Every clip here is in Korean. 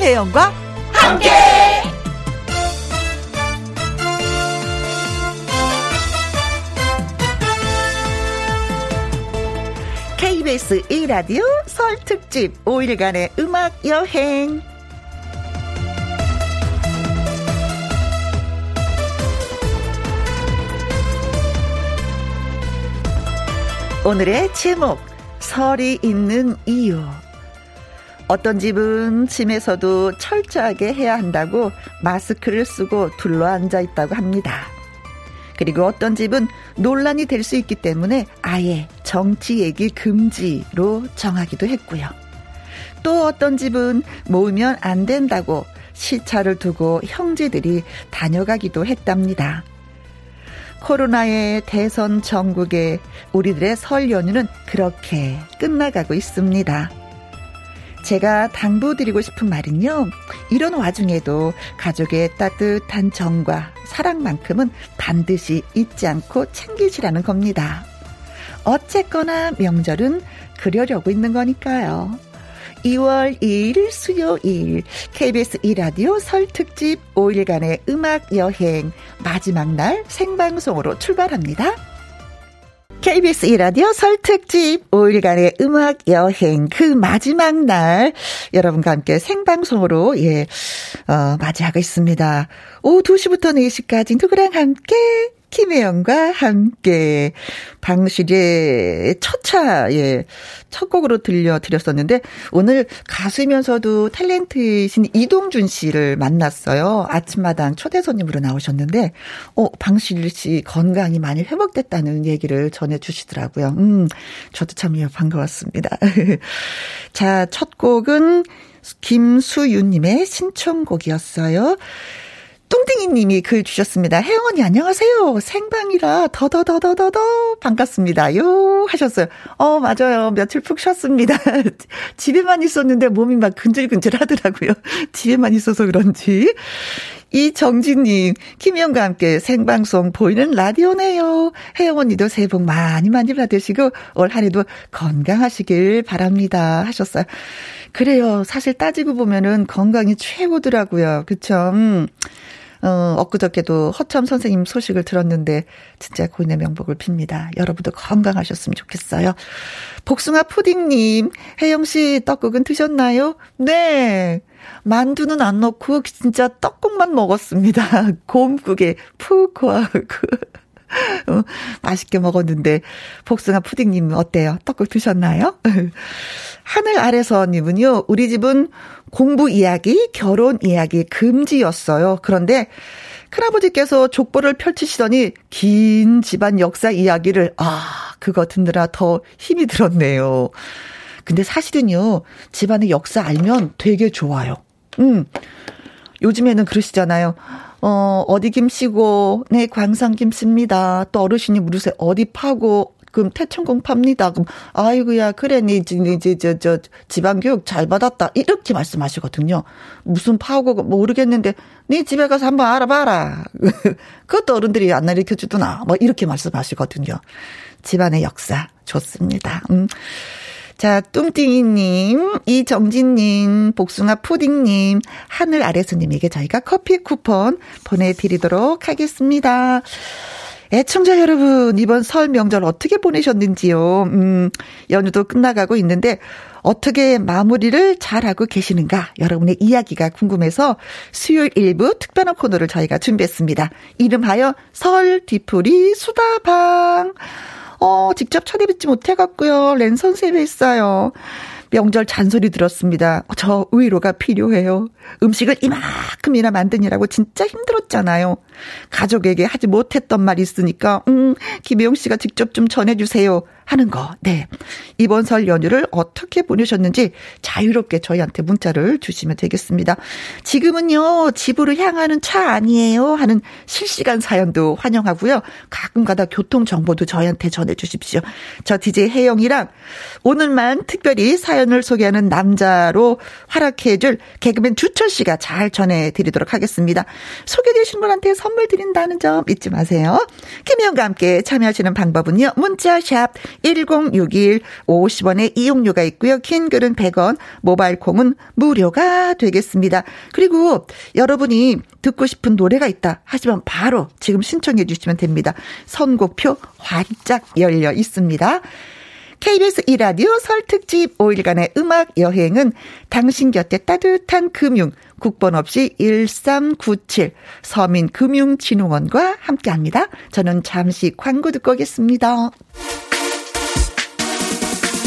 김혜영과 함께. KBS 1라디오 설 특집 5일간의 음악 여행. 오늘의 제목 설이 있는 이유 어떤 집은 짐에서도 철저하게 해야 한다고 마스크를 쓰고 둘러앉아 있다고 합니다. 그리고 어떤 집은 논란이 될 수 있기 때문에 아예 정치 얘기 금지로 정하기도 했고요. 또 어떤 집은 모으면 안 된다고 시차를 두고 형제들이 다녀가기도 했답니다. 코로나의 대선 전국에 우리들의 설 연휴는 그렇게 끝나가고 있습니다. 제가 당부드리고 싶은 말은요, 이런 와중에도 가족의 따뜻한 정과 사랑만큼은 반드시 잊지 않고 챙기시라는 겁니다. 어쨌거나 명절은 그려려고 있는 거니까요. 2월 2일 수요일 KBS 2라디오 설 특집 5일간의 음악 여행 마지막 날 생방송으로 출발합니다. KBS 2라디오 설 특집 5일간의 음악 여행 그 마지막 날 여러분과 함께 생방송으로 예, 어, 맞이하고 있습니다. 오후 2시부터 4시까지 누구랑 함께 김혜영과 함께 방실의 첫차, 예, 첫 곡으로 들려드렸었는데, 오늘 가수이면서도 탤런트이신 이동준 씨를 만났어요. 아침마당 초대 손님으로 나오셨는데, 어, 방실 씨 건강이 많이 회복됐다는 얘기를 전해 주시더라고요. 음, 저도 참 반가웠습니다. 자, 첫 곡은 김수윤님의 신청곡이었어요. 뚱땡이 님이 글 주셨습니다. 혜영 언니 안녕하세요. 생방이라 더더더더더더 반갑습니다요 하셨어요. 어 맞아요. 며칠 푹 쉬었습니다. 집에만 있었는데 몸이 막 근질근질 하더라고요. 집에만 있어서 그런지. 이정진님, 김희영과 함께 생방송 보이는 라디오네요. 혜영 언니도 새해 복 많이 많이 받으시고 올 한 해도 건강하시길 바랍니다. 하셨어요. 그래요. 사실 따지고 보면은 건강이 최고더라고요. 그쵸? 음. 어, 엊그저께도 허참 선생님 소식을 들었는데 진짜 고인의 명복을 빕니다. 여러분도 건강하셨으면 좋겠어요. 복숭아 푸딩님, 혜영 씨 떡국은 드셨나요? 네. 만두는 안 넣고 진짜 떡국만 먹었습니다. 곰국에 푹 고하고. 어, 맛있게 먹었는데 복숭아 푸딩님 어때요? 떡국 드셨나요? 하늘 아래서님은요. 우리 집은 공부 이야기, 결혼 이야기 금지였어요. 그런데 큰아버지께서 족보를 펼치시더니 긴 집안 역사 이야기를 아 그거 듣느라 더 힘이 들었네요. 근데 사실은요 집안의 역사 알면 되게 좋아요. 음 요즘에는 그러시잖아요. 어, 어디 김씨고, 네, 광산 김씨입니다. 또 어르신이 물으세요. 어디 파고, 그럼 태천공 팝니다. 그럼, 아이고야, 그래, 니, 이제, 저, 저, 지방 교육 잘 받았다. 이렇게 말씀하시거든요. 무슨 파고, 모르겠는데, 네 집에 가서 한번 알아봐라. 그것도 어른들이 안 가르쳐 주더나. 뭐, 이렇게 말씀하시거든요. 집안의 역사. 좋습니다. 음. 자, 뚱띵이님, 이정진님, 복숭아 푸딩님, 하늘 아래수님에게 저희가 커피 쿠폰 보내드리도록 하겠습니다. 애청자 여러분, 이번 설 명절 어떻게 보내셨는지요? 음, 연휴도 끝나가고 있는데, 어떻게 마무리를 잘하고 계시는가? 여러분의 이야기가 궁금해서 수요일 일부 특별한 코너를 저희가 준비했습니다. 이름하여 설 뒤풀이 수다방. 어, 직접 찾아뵙지 못해갖고요. 랜선 세배했어요. 명절 잔소리 들었습니다. 저 위로가 필요해요. 음식을 이만큼이나 만드느라고 진짜 힘들었잖아요. 가족에게 하지 못했던 말 있으니까, 음, 김혜영 씨가 직접 좀 전해주세요. 하는 거. 네. 이번 설 연휴를 어떻게 보내셨는지 자유롭게 저희한테 문자를 주시면 되겠습니다. 지금은요, 집으로 향하는 차 아니에요? 하는 실시간 사연도 환영하고요. 가끔가다 교통 정보도 저희한테 전해 주십시오. 저 DJ 혜영이랑 오늘만 특별히 사연을 소개하는 남자로 활약해 줄 개그맨 주철 씨가 잘 전해 드리도록 하겠습니다. 소개되신 분한테 선물 드린다는 점 잊지 마세요. 김혜영과 함께 참여하시는 방법은요. 문자샵 1061 50원의 이용료가 있고요. 긴 글은 100원, 모바일 콩은 무료가 되겠습니다. 그리고 여러분이 듣고 싶은 노래가 있다 하시면 바로 지금 신청해 주시면 됩니다. 선곡표 활짝 열려 있습니다. KBS 이라디오 설 특집 5일간의 음악 여행은 당신 곁에 따뜻한 금융 국번 없이 1397 서민금융진흥원과 함께합니다. 저는 잠시 광고 듣고 오겠습니다.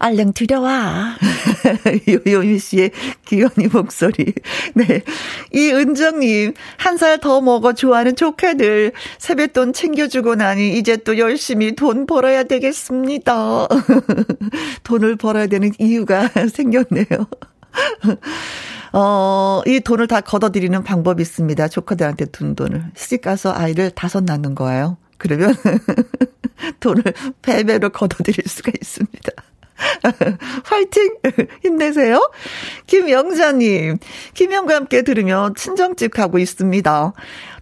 얼른 들어와. 요요미 씨의 귀여운 목소리. 네. 이은정님, 한 살 더 먹어 좋아하는 조카들. 세뱃돈 챙겨주고 나니 이제 또 열심히 돈 벌어야 되겠습니다. 돈을 벌어야 되는 이유가 생겼네요. 어, 이 돈을 다 걷어들이는 방법이 있습니다. 조카들한테 둔 돈을. 시집 가서 아이를 다섯 낳는 거예요. 그러면 돈을 배배로 걷어들일 수가 있습니다. 화이팅! 힘내세요. 김영자님, 김영과 함께 들으며 친정집 가고 있습니다.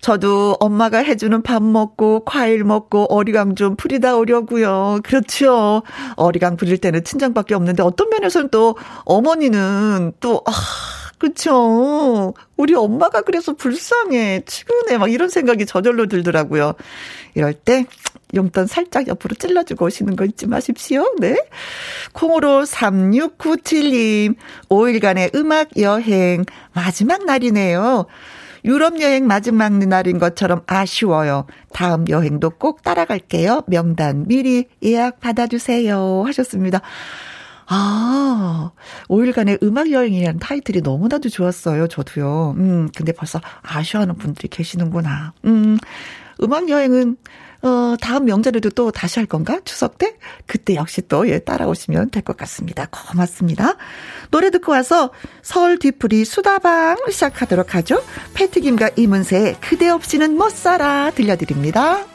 저도 엄마가 해주는 밥 먹고 과일 먹고 어리광 좀 부리다 오려고요. 그렇죠. 어리광 부릴 때는 친정밖에 없는데 어떤 면에서는 또 어머니는 또 아, 그쵸. 우리 엄마가 그래서 불쌍해. 치근해. 막 이런 생각이 저절로 들더라고요. 이럴 때 용돈 살짝 옆으로 찔러주고 오시는 거 잊지 마십시오. 네. 콩으로 3697님, 5일간의 음악 여행 마지막 날이네요. 유럽 여행 마지막 날인 것처럼 아쉬워요. 다음 여행도 꼭 따라갈게요. 명단 미리 예약 받아주세요. 하셨습니다. 아, 5일간의 음악 여행이라는 타이틀이 너무나도 좋았어요. 저도요. 음, 근데 벌써 아쉬워하는 분들이 계시는구나. 음, 음악 여행은 어, 다음 명절에도 또 다시 할 건가? 추석 때? 그때 역시 또, 예, 따라오시면 될 것 같습니다. 고맙습니다. 노래 듣고 와서 서울 뒤풀이 수다방 시작하도록 하죠. 패트김과 이문세의 그대 없이는 못 살아 들려드립니다.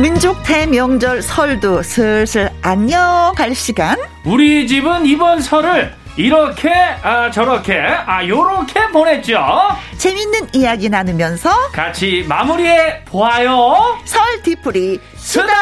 민족 대명절 설도 슬슬 안녕 갈 시간. 우리 집은 이번 설을 이렇게 아 저렇게 아 요렇게 보냈죠. 재밌는 이야기 나누면서 같이 마무리해 보아요. 설 뒤풀이 수다마.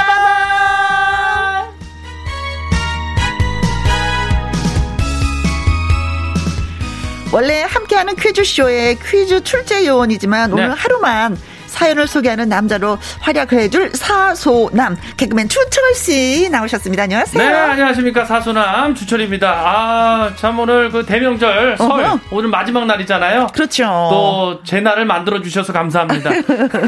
원래 함께하는 퀴즈쇼의 퀴즈 출제 요원이지만 오늘 네. 하루만 사연을 소개하는 남자로 활약해줄 사소남 개그맨 추철 씨 나오셨습니다. 안녕하세요. 네, 안녕하십니까 사소남 추철입니다. 아, 참 오늘 그 대명절 설 어허. 오늘 마지막 날이잖아요. 그렇죠. 또 제 날을 만들어 주셔서 감사합니다.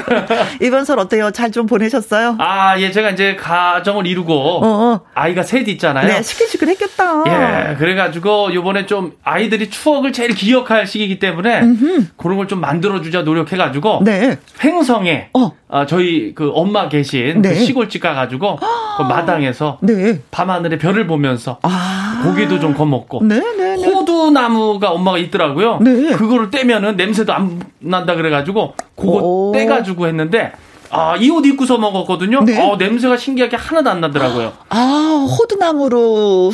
이번 설 어때요? 잘 좀 보내셨어요? 아, 예, 제가 이제 가정을 이루고 어어. 아이가 셋 있잖아요. 네, 시끌시끌했겠다. 예, 그래가지고 요번에 좀 아이들이 추억을 제일 기억할 시기이기 때문에 음흠. 그런 걸 좀 만들어 주자 노력해가지고 네. 횡 성에 어. 아, 저희 그 엄마 계신 그 네. 그 시골집 가가지고 그 마당에서 네. 밤하늘에 별을 보면서 아. 고기도 좀 거먹고 네, 네, 네. 호두나무가 엄마가 있더라고요. 네. 그거를 떼면은 냄새도 안 난다 그래가지고 그거 오. 떼가지고 했는데 아, 이 옷 입고서 먹었거든요. 네. 어, 냄새가 신기하게 하나도 안 나더라고요. 아, 호두나무로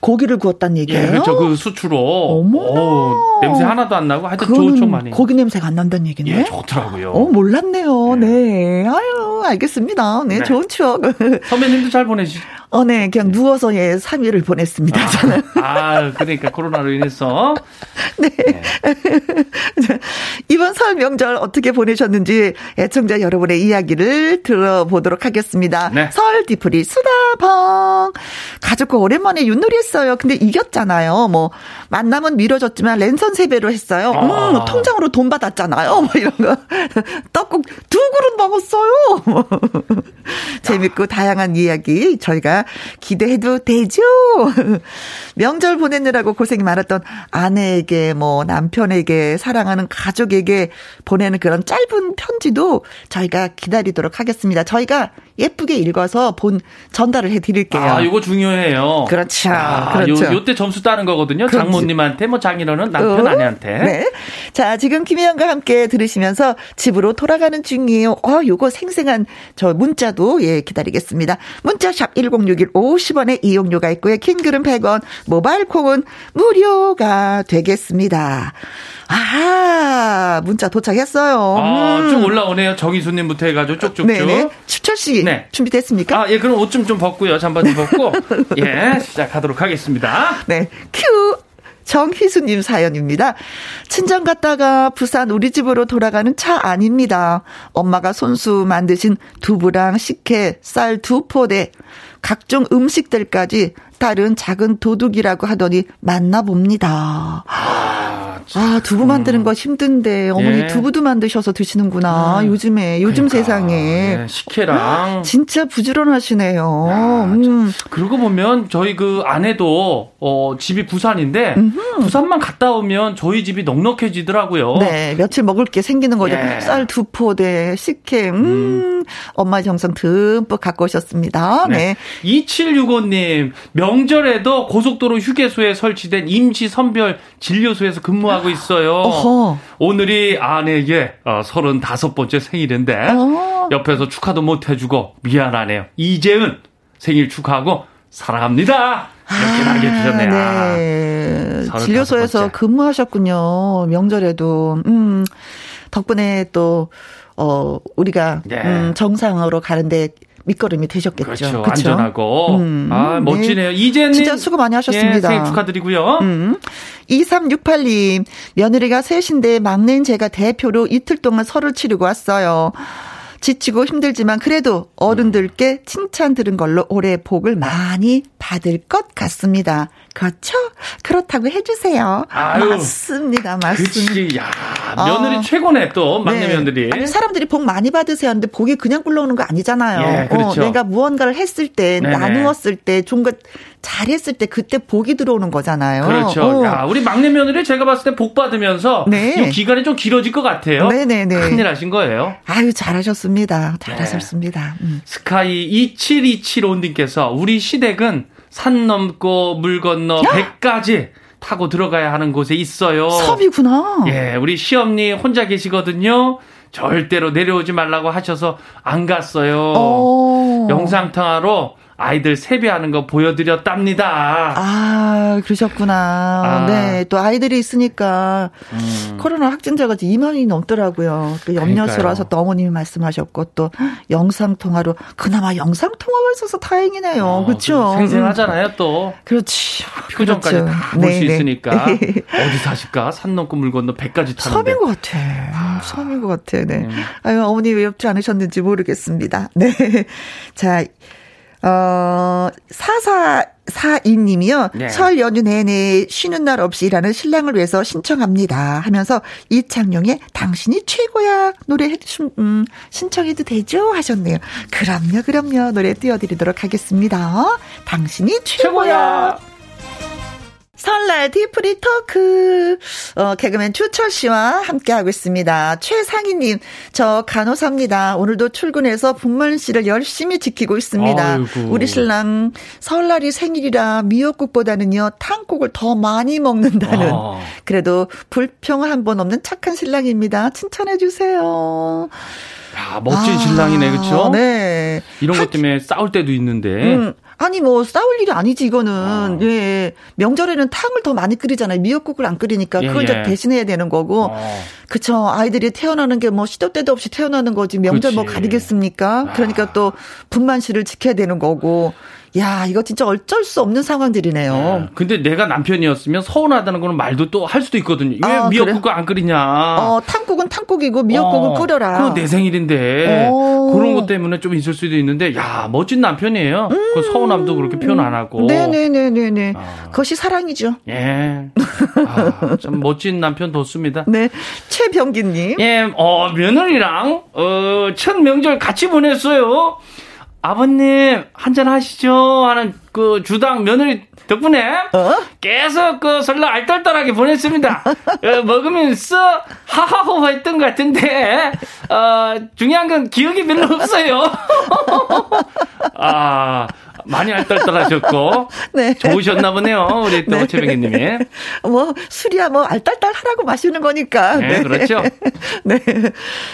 고기를 구웠단 얘기예요? 예, 그렇죠. 그 수추로. 어머. 어, 냄새 하나도 안 나고 하여튼 좋죠, 많이. 고기 냄새가 안 난다는 얘기네. 예, 좋더라고요. 어, 몰랐네요. 네. 네. 아유, 알겠습니다. 네, 네. 좋은 추억. 선배님도 잘 보내시죠. 어, 네, 그냥 누워서 예, 3일을 보냈습니다, 아, 저는. 아, 그러니까 코로나로 인해서. 네. 네. 이번 설 명절 어떻게 보내셨는지 애청자 여러분의 이야기를 들어보도록 하겠습니다. 네. 설 디프리 수다방. 가족과 오랜만에 윷놀이 했어요. 근데 이겼잖아요. 뭐, 만남은 미뤄졌지만 랜선 세배로 했어요. 아. 음, 통장으로 돈 받았잖아요. 뭐 이런 거. 떡국 두 그릇 먹었어요. 재밌고 다양한 이야기 저희가 기대해도 되죠? 명절 보내느라고 고생이 많았던 아내에게 뭐 남편에게 사랑하는 가족에게 보내는 그런 짧은 편지도 저희가 기다리도록 하겠습니다. 저희가 예쁘게 읽어서 본 전달을 해드릴게요. 아, 이거 중요해요. 그렇죠. 아, 그렇죠. 요, 요때 점수 따는 거거든요. 그렇지. 장모님한테, 뭐 장인어른, 남편, 어? 아내한테. 네. 자, 지금 김혜영과 함께 들으시면서 집으로 돌아가는 중이에요. 어, 요거 생생한 저 문자도 예, 기다리겠습니다. 문자샵 1061 50원의 이용료가 있고요. 킹글은 100원, 모바일 콩은 무료가 되겠습니다. 아, 문자 도착했어요. 아, 음. 쭉 올라오네요. 정희수님부터 해가지고 쭉쭉쭉. 네네. 추철 씨. 네. 준비됐습니까? 아, 예, 그럼 옷 좀 좀 벗고요. 잠바 좀 벗고. 예, 시작하도록 하겠습니다. 네. 큐! 정희수님 사연입니다. 친정 갔다가 부산 우리 집으로 돌아가는 차 아닙니다. 엄마가 손수 만드신 두부랑 식혜, 쌀 두 포대, 각종 음식들까지 다른 작은 도둑이라고 하더니 만나 봅니다. 아, 두부 만드는 거 힘든데 어머니 예. 두부도 만드셔서 드시는구나. 음. 요즘에 요즘 그러니까, 세상에 네, 식혜랑 진짜 부지런하시네요. 야, 음. 그러고 보면 저희 그 아내도 어 집이 부산인데 음흠. 부산만 갔다 오면 저희 집이 넉넉해지더라고요. 네, 며칠 먹을 게 생기는 거죠. 예. 쌀두 포대, 식혜. 음. 음. 엄마 정성 듬뿍 갖고 오셨습니다. 네. 네. 2765님, 명절에도 고속도로 휴게소에 설치된 임시 선별 진료소에서 근무하고 있어요. 어허. 오늘이 아내에게 35번째 어, 생일인데, 어. 옆에서 축하도 못 해주고 미안하네요. 이재은 생일 축하하고 사랑합니다. 이렇게 아, 남겨주셨네요. 네. 아, 진료소에서 근무하셨군요. 명절에도. 음, 덕분에 또, 어, 우리가 네. 음, 정상으로 가는데 밑거름이 되셨겠죠. 그렇죠. 그렇죠? 안전하고. 음, 아, 네. 멋지네요. 네. 이제는 진짜 수고 많이 하셨습니다. 예, 생일 축하드리고요. 음. 2368님, 며느리가 셋인데 막내인 제가 대표로 이틀 동안 설을 치르고 왔어요. 지치고 힘들지만 그래도 어른들께 칭찬 들은 걸로 올해 복을 많이 받을 것 같습니다. 그렇죠? 그렇다고 해주세요. 아유, 맞습니다. 맞습니다. 그치. 야, 며느리 어. 최고네, 또, 막내 네. 며느리. 아니, 사람들이 복 많이 받으세요 하는데 복이 그냥 굴러오는 거 아니잖아요. 예, 그렇죠. 어, 내가 무언가를 했을 때, 네네. 나누었을 때, 좀 그, 잘했을 때 그때 복이 들어오는 거잖아요. 그렇죠. 어. 야, 우리 막내 며느리 제가 봤을 때 복 받으면서 네. 이 기간이 좀 길어질 것 같아요. 네네네. 큰일 하신 거예요. 아유, 잘하셨습니다. 잘하셨습니다. 네. 음. 스카이 27275님께서 우리 시댁은 산 넘고 물 건너 배까지 타고 들어가야 하는 곳에 있어요. 섭이구나. 예, 우리 시엄니 혼자 계시거든요. 절대로 내려오지 말라고 하셔서 안 갔어요. 오. 영상통화로 아이들 세배하는 거 보여드렸답니다. 아, 그러셨구나. 아. 네, 또 아이들이 있으니까 음. 코로나 확진자가 2만이 넘더라고요. 그 염려스러 하셨던 어머님이 말씀하셨고 또 영상 통화로 그나마 영상 통화가 있어서 다행이네요. 어, 그렇죠? 생생하잖아요, 또. 그렇지. 표정까지 그렇죠. 다볼 수 있으니까 어디 사실까? 산 넘고 물 건너 배까지 타는데. 섬인 것 같아. 아. 섬인 것 같아. 네. 음. 아유, 어머니 외롭지 않으셨는지 모르겠습니다. 네. 자, 어, 사사, 사인님이요. 네. 설 연휴 내내 쉬는 날 없이 일하는 신랑을 위해서 신청합니다. 하면서 이창용의 당신이 최고야 노래 해, 음, 신청해도 되죠? 하셨네요. 그럼요, 그럼요. 노래 띄워드리도록 하겠습니다. 당신이 최고야. 최고야. 설날 디프리 토크. 어, 개그맨 추철 씨와 함께하고 있습니다. 최상희님, 저 간호사입니다. 오늘도 출근해서 분만 씨를 열심히 지키고 있습니다. 아이고. 우리 신랑 설날이 생일이라 미역국보다는요, 탕국을 더 많이 먹는다는. 아. 그래도 불평 한번 없는 착한 신랑입니다. 칭찬해주세요. 야, 멋진 아, 신랑이네, 그쵸? 네. 이런 것 때문에 싸울 때도 있는데. 음, 아니 뭐 싸울 일이 아니지 이거는 어. 예 명절에는 탕을 더 많이 끓이잖아요 미역국을 안 끓이니까 예, 그걸 예. 대신해야 되는 거고 어. 그쵸 아이들이 태어나는 게 뭐 시도 때도 없이 태어나는 거지 명절 뭐 그렇지. 뭐 가리겠습니까 아. 그러니까 또 분만실을 지켜야 되는 거고 야, 이거 진짜 어쩔 수 없는 상황들이네요. 네. 근데 내가 남편이었으면 서운하다는 거는 말도 또 할 수도 있거든요. 왜 아, 미역국을 그래? 안 끓이냐. 어, 탕국은 탕국이고 미역국을 어, 끓여라. 그거 내 생일인데. 오. 그런 것 때문에 좀 있을 수도 있는데, 야, 멋진 남편이에요. 음. 그 서운함도 그렇게 표현 안 하고. 네네네네네. 아. 그것이 사랑이죠. 예. 아, 참 멋진 남편 뒀습니다. 네. 최병기님. 예, 어, 며느리랑, 어, 첫 명절 같이 보냈어요. 아버님 한잔 하시죠 하는 그 주당 며느리 덕분에 어? 계속 그 설날 알떨떨하게 보냈습니다. 어, 먹으면서 하하호 했던 것 같은데 어, 중요한 건 기억이 별로 없어요. 아 많이 알딸딸하셨고 네. 좋으셨나 보네요. 우리 또 네. 최백희님이. 뭐 술이야 뭐 알딸딸 하라고 마시는 거니까. 네, 네. 그렇죠. 네.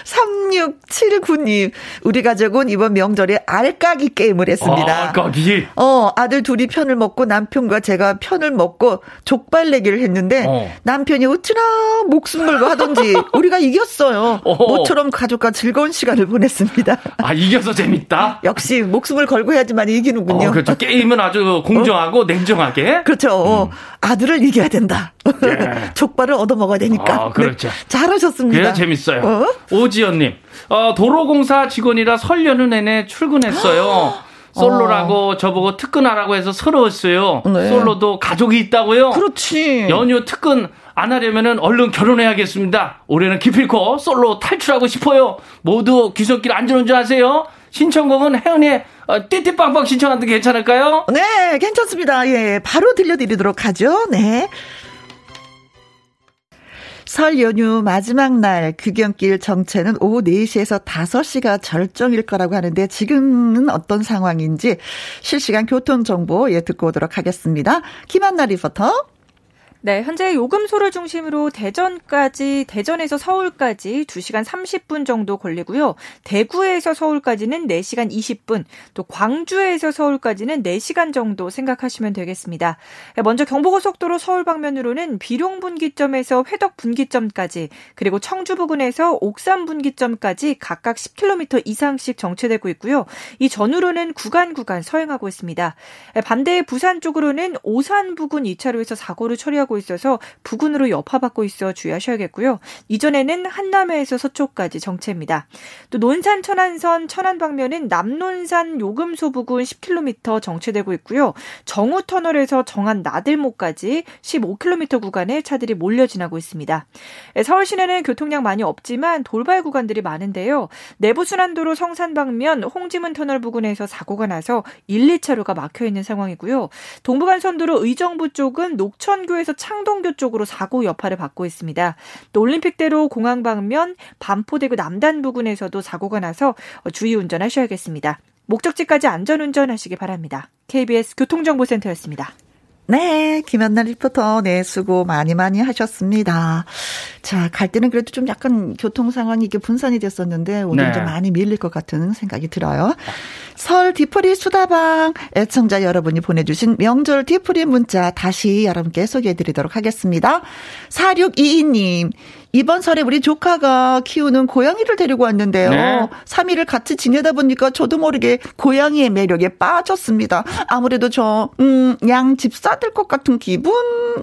3679님 우리 가족은 이번 명절에 알까기 게임을 했습니다. 아, 알까기. 어 아들 둘이 편을 먹고 남편과 제가 편을 먹고 족발 내기를 했는데 어. 남편이 어찌나 목숨 걸고 하던지 우리가 이겼어요. 어. 모처럼 가족과 즐거운 시간을 보냈습니다. 아 이겨서 재밌다. 역시 목숨을 걸고 해야지만 이기는군요. 어, 그렇죠. 게임은 아주 공정하고 어? 냉정하게. 그렇죠. 음. 아들을 이겨야 된다. 예. 족발을 얻어 먹어야 되니까. 아, 그렇죠. 네. 잘하셨습니다. 그래 재밌어요. 어? 오지연님, 어, 도로공사 직원이라 설 연휴 내내 출근했어요. 솔로라고 어. 저보고 특근하라고 해서 서러웠어요. 네. 솔로도 가족이 있다고요? 그렇지. 연휴 특근 안 하려면은 얼른 결혼해야겠습니다. 올해는 기필코 솔로 탈출하고 싶어요. 모두 귀속길 안전운전 하세요. 신청곡은 혜은이의 어, 띠띠빵빵 신청한도 괜찮을까요? 네, 괜찮습니다. 예, 바로 들려드리도록 하죠. 네. 설 연휴 마지막 날 귀경길 정체는 오후 4시에서 5시가 절정일 거라고 하는데 지금은 어떤 상황인지 실시간 교통정보 예 듣고 오도록 하겠습니다. 김한나 리포터. 네, 현재 요금소를 중심으로 대전까지, 대전에서 서울까지 2시간 30분 정도 걸리고요. 대구에서 서울까지는 4시간 20분, 또 광주에서 서울까지는 4시간 정도 생각하시면 되겠습니다. 먼저 경부고속도로 서울 방면으로는 비룡 분기점에서 회덕 분기점까지, 그리고 청주 부근에서 옥산 분기점까지 각각 10km 이상씩 정체되고 있고요. 이 전후로는 구간 구간 서행하고 있습니다. 반대 부산 쪽으로는 오산 부근 2차로에서 사고를 처리하고 있어서 부근으로 여파받고 있어 주의하셔야겠고요. 이전에는 한남에서 서초까지 정체입니다. 또 논산 천안선 천안 방면은 남논산 요금소 부근 10km 정체되고 있고요. 정우 터널에서 정안 나들목까지 15km 구간에 차들이 몰려 지나고 있습니다. 예, 서울 시내는 교통량 많이 없지만 돌발 구간들이 많은데요. 내부순환도로 성산 방면 홍지문 터널 부근에서 사고가 나서 1, 2차로가 막혀 있는 상황이고요. 동부간선도로 의정부 쪽은 녹천교에서 창동교 쪽으로 사고 여파를 받고 있습니다. 또 올림픽대로 공항 방면 반포대교 남단 부근에서도 사고가 나서 주의 운전하셔야겠습니다. 목적지까지 안전 운전하시기 바랍니다. KBS 교통정보센터였습니다. 네, 김한나 리포터, 네, 수고 많이 많이 하셨습니다. 자, 갈 때는 그래도 좀 약간 교통 상황이 이게 분산이 됐었는데, 오늘 네. 좀 많이 밀릴 것 같은 생각이 들어요. 설 뒤풀이 수다방 애청자 여러분이 보내주신 명절 뒤풀이 문자 다시 여러분께 소개해 드리도록 하겠습니다. 4622님, 이번 설에 우리 조카가 키우는 고양이를 데리고 왔는데요. 네. 3일을 같이 지내다 보니까 저도 모르게 고양이의 매력에 빠졌습니다. 아무래도 저, 음, 양 집사 될 것 같은 기분?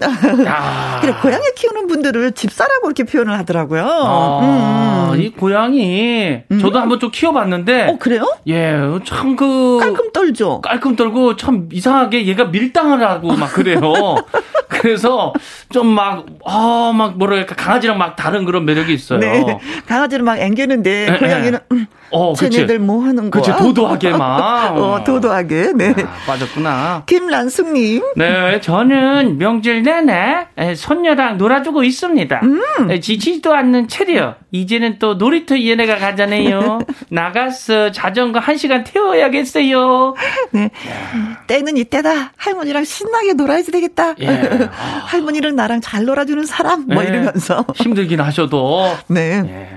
그래, 고양이 키우는 분들을 집사라고 이렇게 표현을 하더라고요. 아, 음. 이 고양이, 음. 저도 한번 좀 키워봤는데. 어, 그래요? 예, 참 그. 깔끔 떨죠? 깔끔 떨고 참 이상하게 얘가 밀당을 하고 막 그래요. 그래서 좀 막, 아, 막 뭐랄까, 강아지랑 막 다른 그런 매력이 있어요. 네. 강아지를 막 앵기는데 네, 고양이는 네. 어, 쟤네들 뭐 하는 거야? 그치, 도도하게 막. 어, 도도하게, 네. 아, 빠졌구나. 김란숙님. 네, 저는 명절 내내 손녀랑 놀아주고 있습니다. 음. 지치지도 않는 체리어. 이제는 또 놀이터 얘네가 가잖아요. 나가서 자전거 한 시간 태워야겠어요. 네. 야. 때는 이때다. 할머니랑 신나게 놀아야지 되겠다. 예. 할머니랑 나랑 잘 놀아주는 사람. 뭐 네. 이러면서. 힘들 긴 하셔도. 네. 예.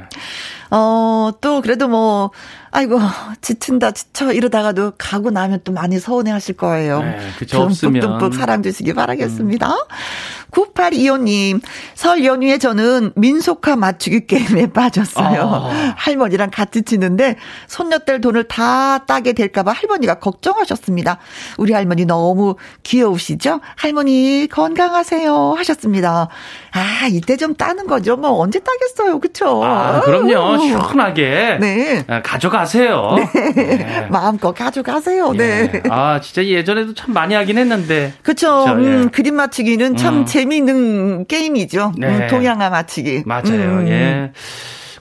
어, 또 그래도 뭐, 아이고, 지친다, 지쳐 이러다가도 가고 나면 또 많이 서운해 하실 거예요. 네, 그쵸, 없으면. 듬뿍 사랑 주시기 바라겠습니다. 음. 9825님, 설 연휴에 저는 민속화 맞추기 게임에 빠졌어요. 아. 할머니랑 같이 치는데 손녀딸 돈을 다 따게 될까봐 할머니가 걱정하셨습니다. 우리 할머니 너무 귀여우시죠? 할머니 건강하세요 하셨습니다. 아, 이때 좀 따는 거죠. 뭐 언제 따겠어요. 그쵸? 아, 그럼요. 시원하게. 네. 아, 가 져가세요. 네. 네. 마음껏 가져가세요. 예. 네. 아, 진짜 예전에도 참 많이 하긴 했는데. 그쵸. 그쵸? 음, 예. 그림 맞추기는 참 음. 재미있는 게임이죠. 네. 음, 동양화 맞추기. 맞아요. 음. 예.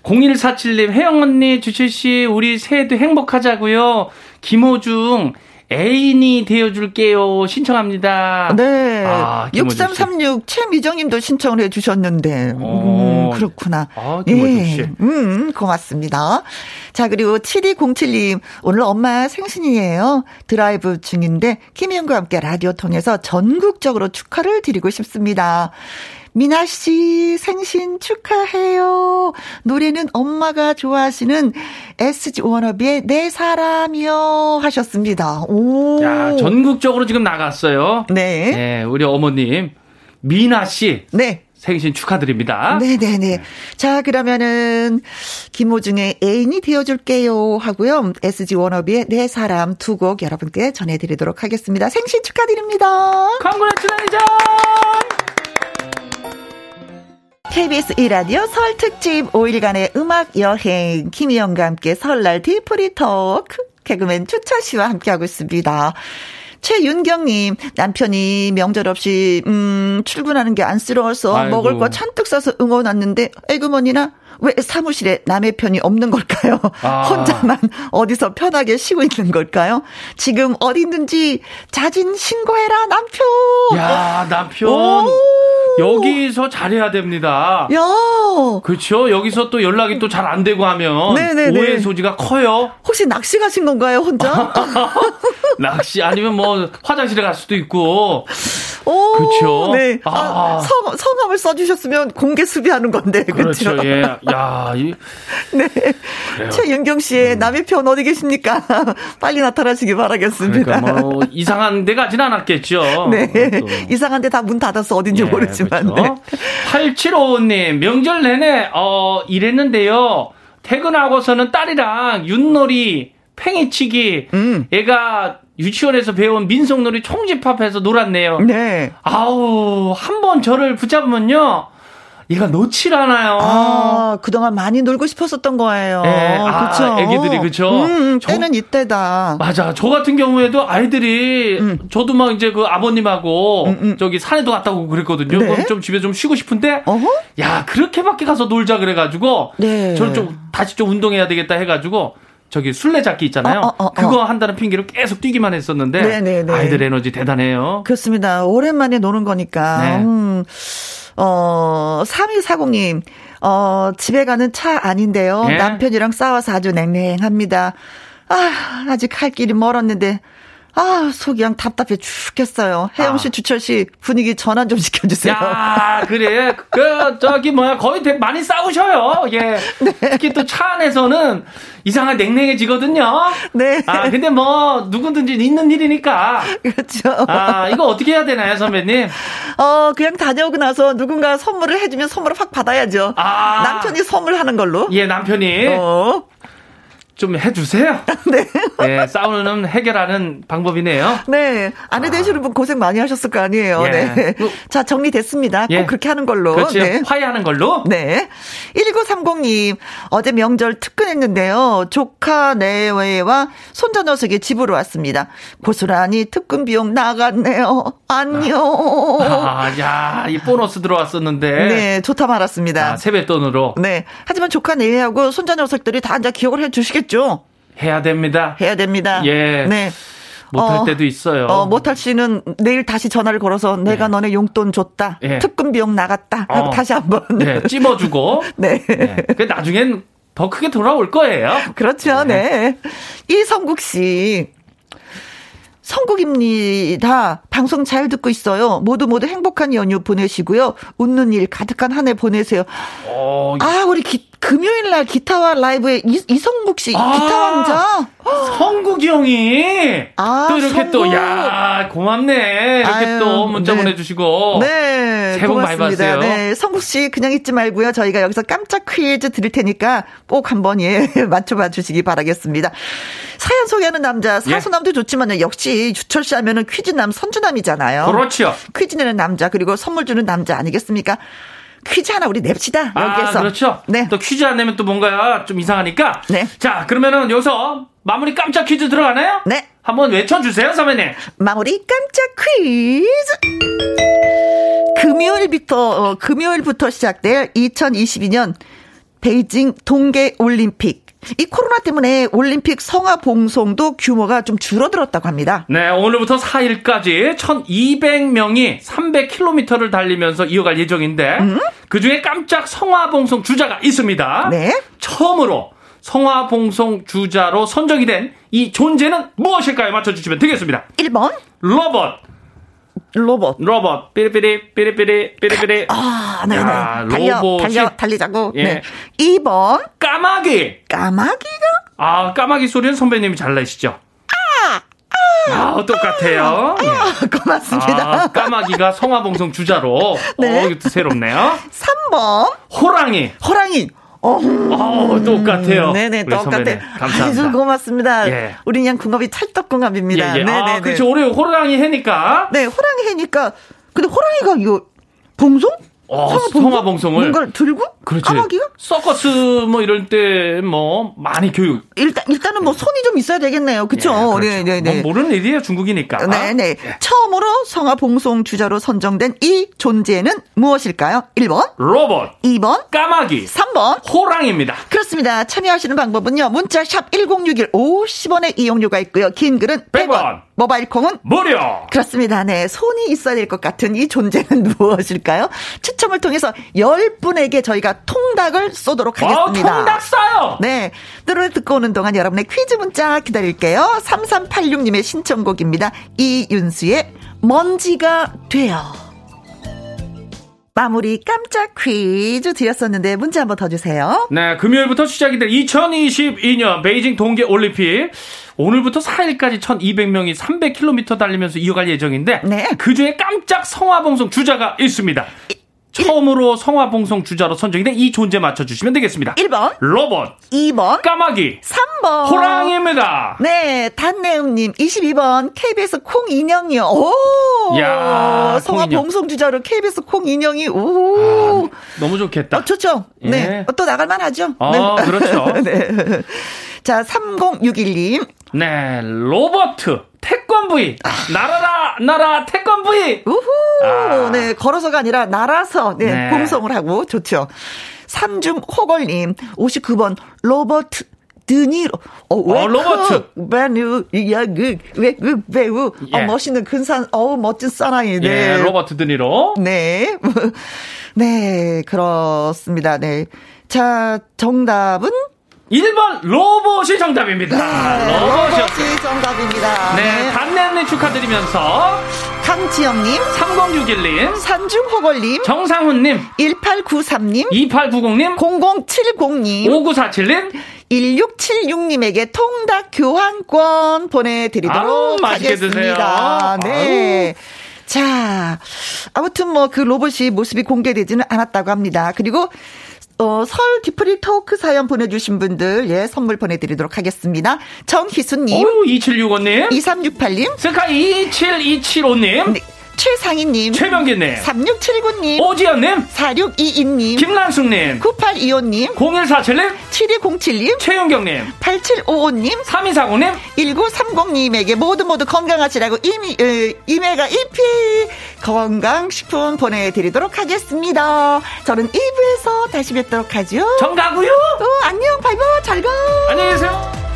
0147님, 혜영 언니, 주철 씨, 우리 새해도 행복하자고요. 김호중, 애인이 되어줄게요. 신청합니다. 네. 아, 6336 최미정님도 신청을 해주셨는데. 음, 그렇구나. 아, 예. 음, 고맙습니다. 자, 그리고 7207님, 오늘 엄마 생신이에요. 드라이브 중인데, 김희영과 함께 라디오 통해서 전국적으로 축하를 드리고 싶습니다. 미나 씨 생신 축하해요. 노래는 엄마가 좋아하시는 SG 워너비의 내 사람이요 하셨습니다. 오. 야, 전국적으로 지금 나갔어요. 네. 네, 우리 어머님 미나 씨. 네. 생신 축하드립니다. 네네네. 네. 자, 그러면은, 김호중의 애인이 되어줄게요 하고요. SG 워너비의 내 사람 두 곡 여러분께 전해드리도록 하겠습니다. 생신 축하드립니다. Congratulation! KBS 2라디오 설 특집 5일간의 음악 여행 김희영과 함께 설날 뒤풀이 토크 개그맨 추철 씨와 함께하고 있습니다. 최윤경님 남편이 명절 없이 음 출근하는 게 안쓰러워서 아이고. 먹을 거 잔뜩 싸서 응원 왔는데 에그머니나 왜 사무실에 남의 편이 없는 걸까요? 아. 혼자만 어디서 편하게 쉬고 있는 걸까요? 지금 어디 있는지 자진 신고해라 남편. 야 남편 오. 여기서 잘해야 됩니다. 야. 그렇죠. 여기서 또 연락이 또 잘 안 되고 하면 네네네. 오해 소지가 커요. 혹시 낚시 가신 건가요 혼자? 낚시 아니면 뭐 화장실에 갈 수도 있고. 오, 그렇죠. 네. 아, 아. 성, 성함을 써주셨으면 공개 수비하는 건데. 그렇죠. 그렇죠. 예. 야, 이. 네. 그래요. 최윤경 씨의 음. 남의 편 어디 계십니까? 빨리 나타나시기 바라겠습니다. 그러니까 뭐 이상한 데 가진 않았겠죠. 네. 또. 이상한 데 다 문 닫아서 어딘지 예, 모르지만. 그렇죠. 네. 8755님, 명절 내내, 어, 일했는데요. 퇴근하고서는 딸이랑 윷놀이, 팽이치기, 음. 애가 유치원에서 배운 민속놀이 총집합해서 놀았네요. 네. 아우, 한 번 저를 붙잡으면요. 얘가 놓질 않아요. 아, 그동안 많이 놀고 싶었었던 거예요. 네, 아, 그쵸. 애기들이, 그쵸. 음, 때는 저, 이때다. 맞아. 저 같은 경우에도 아이들이, 음. 저도 막 이제 그 아버님하고, 음, 음. 저기 산에도 갔다 오고 그랬거든요. 네? 그럼 좀 집에 좀 쉬고 싶은데, 어허? 야, 그렇게 밖에 가서 놀자 그래가지고, 네. 저는 좀 다시 좀 운동해야 되겠다 해가지고, 저기 술래잡기 있잖아요. 어, 어, 어, 어. 그거 한다는 핑계로 계속 뛰기만 했었는데 네네네. 네, 네. 아이들 에너지 대단해요. 그렇습니다. 오랜만에 노는 거니까. 네. 음. 어, 3240님, 어, 집에 가는 차 아닌데요. 네? 남편이랑 싸워서 아주 냉랭합니다. 아, 아직 할 길이 멀었는데, 아, 속이 그냥 답답해 죽겠어요. 혜영 씨, 아. 주철 씨, 분위기 전환 좀 시켜주세요. 야, 그래. 그, 저기, 뭐야, 거의 대, 많이 싸우셔요. 예. 네. 특히 또 차 안에서는 이상하게 냉랭해지거든요. 네. 아, 근데 뭐, 누구든지 있는 일이니까. 그렇죠. 아, 이거 어떻게 해야 되나요, 선배님? 어, 그냥 다녀오고 나서 누군가 선물을 해주면 선물을 확 받아야죠. 아. 남편이 선물하는 걸로. 예, 남편이. 어. 좀 해주세요. 네. 네. 싸우는 해결하는 방법이네요. 네. 아내 되시는 분 고생 많이 하셨을 거 아니에요. 예. 네. 자, 정리됐습니다. 예. 꼭 그렇게 하는 걸로. 그렇죠. 네. 화해하는 걸로. 네. 1930님, 어제 명절 특근했는데요. 조카 내외와 손자 녀석이 집으로 왔습니다. 고스란히 특근 비용 나갔네요. 안녕. 아, 야, 이 보너스 들어왔었는데. 네, 좋다 말았습니다. 아, 세뱃돈으로. 네. 하지만 조카 내외하고 손자 녀석들이 다 이제 기억을 해 주시겠죠. 하겠죠? 해야 됩니다. 해야 됩니다. 예. 네. 못할 어, 때도 있어요. 어, 못할 씨는 내일 다시 전화를 걸어서 내가 예. 너네 용돈 줬다. 예. 특금 비용 나갔다. 하고 어. 다시 한번. 네, 찝어주고. 네. 네. 그 나중엔 더 크게 돌아올 거예요. 그렇죠. 네. 네. 이성국 씨. 성국입니다. 방송 잘 듣고 있어요. 모두 모두 행복한 연휴 보내시고요. 웃는 일 가득한 한 해 보내세요. 어, 아, 우리 기, 금요일 날 기타와 라이브에 이, 이성국 씨 아, 기타 왕자 성국이 형이 아, 또 이렇게 성국. 또 야 고맙네 이렇게 아유, 또 문자 네. 보내 주시고 네 새해 복 많이 받으세요. 네 성국 씨 그냥 잊지 말고요 저희가 여기서 깜짝 퀴즈 드릴 테니까 꼭 한번 예 맞춰 봐 주시기 바라겠습니다. 사연 소개하는 남자 예. 사수남도 예. 좋지만 역시 주철 씨 하면은 퀴즈남 선주남이잖아요. 그렇죠. 퀴즈 내는 남자 그리고 선물 주는 남자 아니겠습니까? 퀴즈 하나 우리 냅시다. 아, 여기에서. 아, 그렇죠. 네. 또 퀴즈 안 내면 또 뭔가 좀 이상하니까. 네. 자, 그러면은 여기서 마무리 깜짝 퀴즈 들어가나요? 네. 한번 외쳐주세요, 선배님. 마무리 깜짝 퀴즈. 금요일부터, 어, 금요일부터 시작될 2022년 베이징 동계 올림픽. 이 코로나 때문에 올림픽 성화 봉송도 규모가 좀 줄어들었다고 합니다. 네, 오늘부터 4일까지 1,200명이 300km를 달리면서 이어갈 예정인데 음? 그 중에 깜짝 성화 봉송 주자가 있습니다. 네. 처음으로 성화 봉송 주자로 선정이 된 이 존재는 무엇일까요? 맞춰 주시면 되겠습니다. 1번 로봇 로봇. 로봇. 삐리삐리, 삐리삐리, 삐리삐리. 아, 네네. 아, 달려, 로봇이. 달려, 달리자고. 예. 네. 2번. 까마귀. 까마귀가? 아, 까마귀 소리는 선배님이 잘 내시죠? 아! 아, 똑같아요. 아, 예. 고맙습니다. 아, 까마귀가 성화봉송 주자로. 네. 어, 이것도 새롭네요. 3번. 호랑이. 호랑이. 어, 어 똑같아요. 네네, 똑같아요. 감사합니다. 아주 고맙습니다. 예. 우리 그냥 궁합이 찰떡궁합입니다. 예, 예. 네네. 아, 그렇죠. 올해 호랑이 해니까. 네, 호랑이 해니까. 근데 호랑이가 이거 봉송? 어, 성화봉송을 뭔가를 들고 그렇지. 까마귀가 서커스 뭐 이럴 때 뭐 많이 교육 일단 일단은 뭐 손이 좀 있어야 되겠네요. 그렇죠? 네, 네, 네. 뭐 모르는 일이에요, 중국이니까. 네, 네. 예. 처음으로 성화봉송 주자로 선정된 이 존재는 무엇일까요? 1번 로봇, 2번 까마귀, 3번 호랑입니다. 그렇습니다. 참여하시는 방법은요. 문자 샵 1061 50원의 이용료가 있고요. 긴 글은 100원. 100원. 모바일 콩은 무료. 그렇습니다. 네. 손이 있어야 될 것 같은 이 존재는 무엇일까요? 추 첨을 통해서 10분에게 저희가 통닭을 쏘도록 하겠습니다. 와, 통닭 쏴요! 네. 노래 듣고 오는 동안 여러분의 퀴즈 문자 기다릴게요. 3386님의 신청곡입니다. 이윤수의 먼지가 돼요. 마무리 깜짝 퀴즈 드렸었는데 문자 한번 더 주세요. 네, 금요일부터 시작이 될 2022년 베이징 동계 올림픽 오늘부터 4일까지 1,200명이 300km 달리면서 이어갈 예정인데 네. 그중에 깜짝 성화봉송 주자가 있습니다. 처음으로 성화봉송 주자로 선정이 된이 존재 맞춰주시면 되겠습니다. 1번. 로봇. 2번. 까마귀. 3번. 호랑이입니다. 네. 단내음님. 22번. KBS 콩 인형이요. 오. 야 성화봉송 주자로 KBS 콩 인형이. 오. 아, 너무 좋겠다. 어, 좋죠. 예. 네. 어, 또 나갈만 하죠. 아, 네. 그렇죠. 네. 자, 3061님. 네. 로버트. 태권브이. 아. 날아라, 날아, 태권브이. 우후. 아. 네, 걸어서가 아니라 날아서, 네, 네. 봉송을 하고, 좋죠. 삼중 호걸님, 59번, 로버트. 드니로, 어, 어 로버트. 배우, 야, 그, 왜, 그 배우. 예. 어, 멋있는 근산, 어우, 멋진 사나이. 네. 예, 로버트 드니로. 네. 네, 그렇습니다. 네. 자, 정답은? 1번 로봇이 정답입니다. 네, 로봇이 정답입니다. 네, 네. 단내내 축하드리면서 강지영님, 3061님, 산중호걸님, 정상훈님, 1893님, 2890님, 0070님, 5947님, 1676님에게 통닭 교환권 보내드리도록 아우, 하겠습니다. 드세요. 네. 아우. 자, 아무튼 뭐 그 로봇이 모습이 공개되지는 않았다고 합니다. 그리고 어, 설 뒤풀이 토크 사연 보내주신 분들, 예, 선물 보내드리도록 하겠습니다. 정희수님. 오, 2765님. 2368님. 스카이 27275님. 네. 최상희님, 최명기님, 3679님, 오지연님, 4622님, 김란숙님, 9825님, 0147님, 7207님, 최윤경님, 8755님, 3240님, 1930님에게 모두 모두 건강하시라고 이미, 에, 이메가 이피 건강식품 보내드리도록 하겠습니다. 저는 2부에서 다시 뵙도록 하죠. 정가고요. 또 안녕, 바이바이, 잘 가. 안녕히 계세요.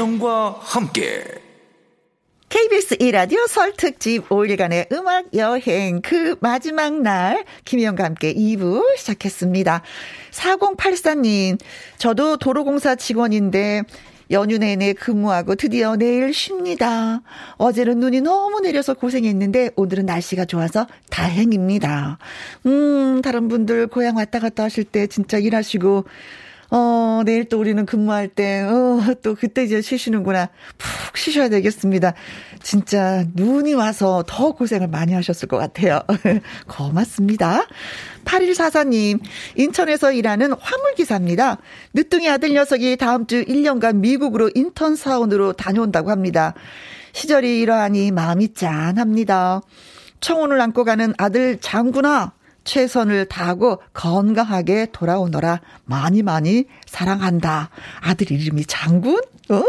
김혜영과 함께 KBS 1라디오 설 특집 5일간의 음악 여행 그 마지막 날 김희영과 함께 2부 시작했습니다. 4084님 저도 도로공사 직원인데 연휴 내내 근무하고 드디어 내일 쉽니다. 어제는 눈이 너무 내려서 고생했는데 오늘은 날씨가 좋아서 다행입니다. 음, 다른 분들 고향 왔다 갔다 하실 때 진짜 일하시고 어, 내일 또 우리는 근무할 때, 어, 또 그때 이제 쉬시는구나. 푹 쉬셔야 되겠습니다. 진짜 눈이 와서 더 고생을 많이 하셨을 것 같아요. 고맙습니다. 8144님, 인천에서 일하는 화물기사입니다. 늦둥이 아들 녀석이 다음 주 1년간 미국으로 인턴 사원으로 다녀온다고 합니다. 시절이 이러하니 마음이 짠합니다. 청혼을 안고 가는 아들 장군아, 최선을 다하고 건강하게 돌아오너라. 많이 많이 사랑한다. 아들 이름이 장군? 어,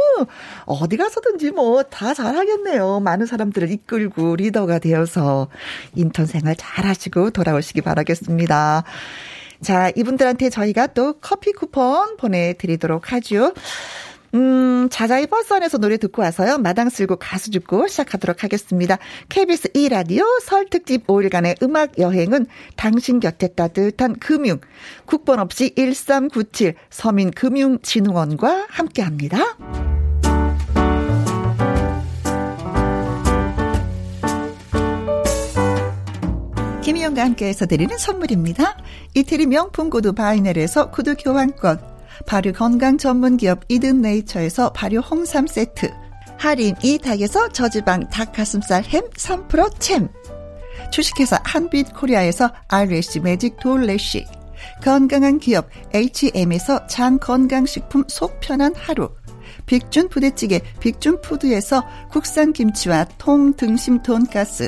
어디 가서든지 뭐 다 잘하겠네요. 많은 사람들을 이끌고 리더가 되어서 인턴 생활 잘 하시고 돌아오시기 바라겠습니다. 자, 이분들한테 저희가 또 커피 쿠폰 보내드리도록 하죠. 음, 자자의 버스 안에서 노래 듣고 와서요. 마당 쓸고 가수 죽고 시작하도록 하겠습니다. KBS 2라디오 설 특집 5일간의 음악 여행은 당신 곁에 따뜻한 금융, 국번 없이 1397 서민금융진흥원과 함께 합니다. 김희영과 함께해서 드리는 선물입니다. 이태리 명품 구두 바이넬에서 구두 교환권, 발효 건강 전문 기업 이든 네이처에서 발효 홍삼 세트. 할인 이 닭에서 저지방 닭 가슴살 햄 3% 챔. 주식회사 한빛 코리아에서 RSC 매직 돌래쉬. 건강한 기업 H&M에서 장 건강식품 속 편한 하루. 빅준 부대찌개 빅준푸드에서 국산 김치와 통 등심 돈가스.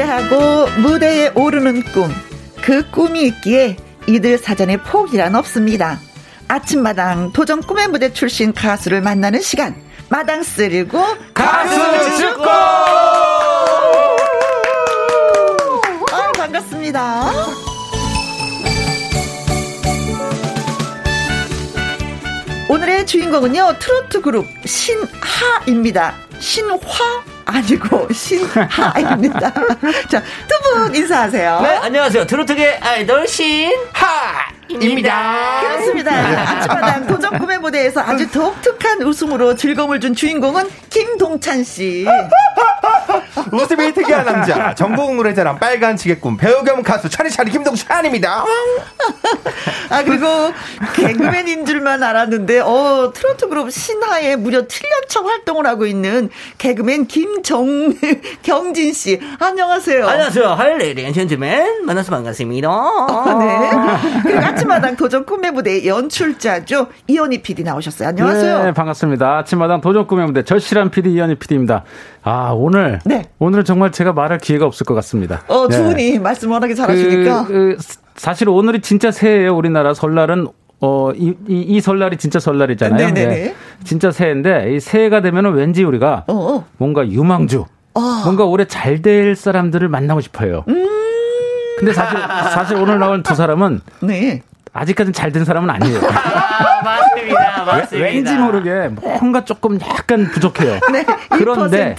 노래하고 무대에 오르는 꿈. 그 꿈이 있기에 이들 사전에 포기란 없습니다. 아침마당 도전 꿈의 무대 출신 가수를 만나는 시간. 마당 쓰리고 가수 축구! 아, 반갑습니다. 오늘의 주인공은요, 트로트 그룹 신하입니다. 신화 아니고 신하입니다. 자, 두 분 인사하세요. 네, 안녕하세요. 트로트계 아이돌 신하! 입니다. 그렇습니다. 아침마당 도전 꿈의 무대에서 아주 독특한 웃음으로 즐거움을 준 주인공은 김동찬 씨. 웃음이 특이한 남자, 전국 노래자랑 빨간 지게꿈, 배우 겸 가수 차리차리 김동찬입니다. 아, 그리고 개그맨인 줄만 알았는데, 어, 트로트 그룹 신하에 무려 7년차 활동을 하고 있는 개그맨 김정, 경진 씨. 안녕하세요. 안녕하세요. 할레리 젠틀맨. 만나서 반갑습니다. 아, 네. 그리고 아침마당 도전 꿈의 무대 연출자죠. 이현희 PD 나오셨어요. 안녕하세요. 네, 반갑습니다. 아침마당 도전 꿈의 무대 절실한 PD 이현희 PD입니다. 아, 오늘. 네. 오늘은 정말 제가 말할 기회가 없을 것 같습니다. 어, 두 네. 분이 말씀 워낙에 잘하시니까. 그, 그, 사실 오늘이 진짜 새해예요. 우리나라 설날은 어, 이, 이, 이, 설날이 진짜 설날이잖아요. 네네네. 네. 진짜 새해인데, 이 새해가 되면 은 왠지 우리가 어어. 뭔가 유망주, 어. 뭔가 올해 잘 될 사람들을 만나고 싶어요. 음. 근데 사실, 사실 오늘 나온 두 사람은 네. 아직까지는 잘 된 사람은 아니에요. 아, 맞습니다. 맞습니다. 왠지 모르게 뭔가 조금 약간 부족해요. 네, 그런데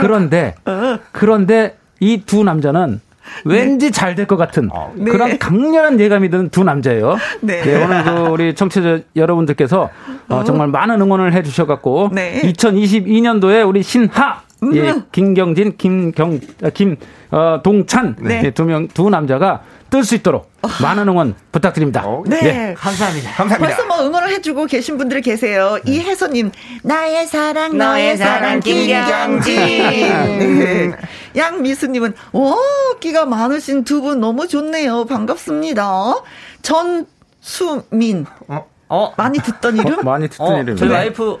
그런데 어. 그런데 이 두 남자는 왠지 잘 될 것 같은 어, 네. 그런 강렬한 예감이 드는 두 남자예요. 네. 네 오늘 그 우리 청취자 여러분들께서 어, 어. 정말 많은 응원을 해주셔갖고 네. 2022년도에 우리 신하 예, 음. 김경진, 김경, 아, 김, 어, 동찬 네. 네, 두 명, 두 남자가 뜰 수 있도록 많은 응원 부탁드립니다. 어, 네. 네. 감사합니다. 감사합니다. 벌써 뭐 응원을 해주고 계신 분들이 계세요. 네. 이혜선님, 나의 사랑, 너의 사랑, 김경진. 네. 양미수님은, 오, 끼가 많으신 두 분 너무 좋네요. 반갑습니다. 전수민. 어? 어? 많이 듣던 이름? 어? 많이 듣던 어, 이름. 저희 와이프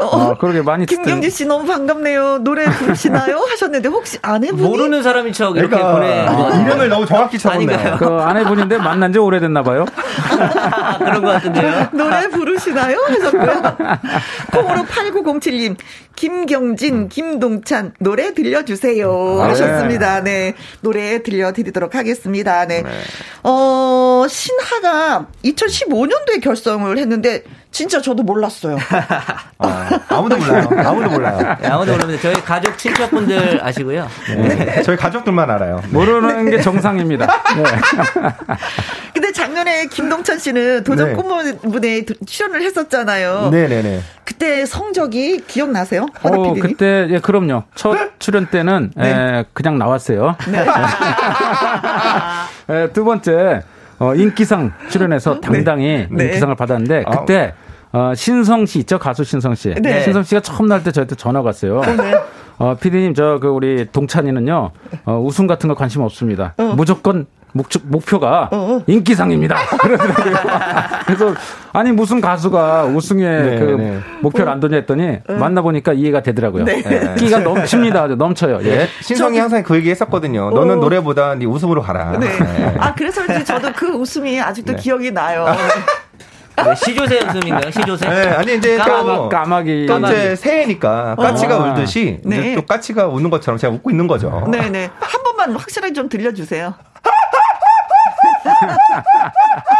어, 그러게 많이 김경지 씨 너무 반갑네요. 노래 부르시나요? 하셨는데 혹시 아내분이 모르는 사람인 척 이렇게 그러니까 보내. 어, 이름을 너무 정확히 적었네요. 그 아내분인데 만난 지 오래됐나 봐요. 그런 것 같은데요. 노래 부르시나요? 하셨고요. 콩으로 8907님, 김경진, 김동찬, 노래 들려주세요. 아, 하셨습니다. 네. 노래 들려드리도록 하겠습니다. 네. 네. 어, 신하가 2015년도에 결성을 했는데, 진짜 저도 몰랐어요. 아, 무도 몰라요. 아무도 몰라요. 네, 아무도 모릅니다. 저희 가족 친척분들 아시고요. 네. 네. 저희 가족들만 알아요. 모르는 게 정상입니다. 네. 근데 작년에 김동찬 씨는 도전 네. 꽃무대에 출연을 했었잖아요. 네네네. 그때 성적이 기억나세요? 어, 그때 예 그럼요. 첫 출연 때는 네. 에, 그냥 나왔어요. 네. 에, 두 번째 어, 인기상 출연해서 네. 당당히 네. 인기상을 받았는데 아. 그때 어, 신성 씨 있죠 가수 신성 씨. 네. 신성 씨가 처음 날 때 저한테 전화 왔어요. 어, 네. 어, 피디님 저 그 우리 동찬이는요 어, 우승 같은 거 관심 없습니다. 어. 무조건 목표, 목표가 어어. 어. 인기상입니다. 그래서 아니 무슨 가수가 우승에 네, 그 네. 목표를 안 던져 했더니 어. 만나보니까 이해가 되더라고요. 네. 네. 끼가 넘칩니다. 넘쳐요. 예. 네. 신성이 항상 그 얘기 했었거든요. 너는 어. 노래보다 네 웃음으로 가라. 네. 네. 아 그래서 저도 그 웃음이 아직도 기억이 나요. 네, 시조새 웃음인가요? 시조새? 네, 아니 이제 까마, 까마귀. 또 이제 새해니까 까치가 어. 울듯이 네. 또 까치가 우는 것처럼 제가 웃고 있는 거죠. 네, 네. 한 번만 확실하게 좀 들려주세요.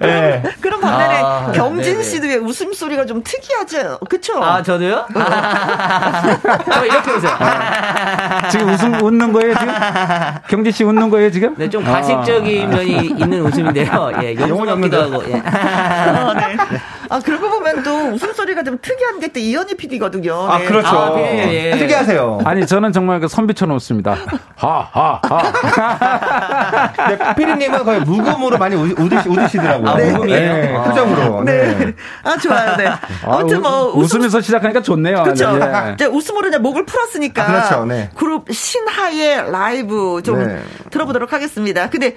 네. 그럼 반면에 아, 경진 네네. 씨도 왜 웃음소리가 좀 특이하죠? 그쵸? 아, 저도요? 저 이렇게 웃어요. 아, 지금 웃음, 웃는 거예요, 지금? 경진 씨 웃는 거예요, 지금? 네, 좀 가식적인 아. 면이 있는 웃음인데요. 예, 영혼이 없기도 하고, 예. 아, 네. 아, 그러고 보면 또 웃음소리가 좀 특이한 게 또 이현희 PD거든요. 네. 아, 그렇죠. 아, 예, 예. 특이하세요. 아니, 저는 정말 그 선비처럼 웃습니다. 하, 하, 하. 네, PD님은 거의 무금으로 많이 웃으시, 웃으시더라고요. 아, 네. 무금이에요? 네, 아. 표정으로. 네. 네. 아, 좋아요. 네. 아무튼 뭐. 웃음, 웃으면서 시작하니까 좋네요. 그렇죠. 네. 이제 웃음으로 이제 목을 풀었으니까. 아, 그렇죠. 네. 그룹 신하의 라이브 좀 네. 들어보도록 하겠습니다. 근데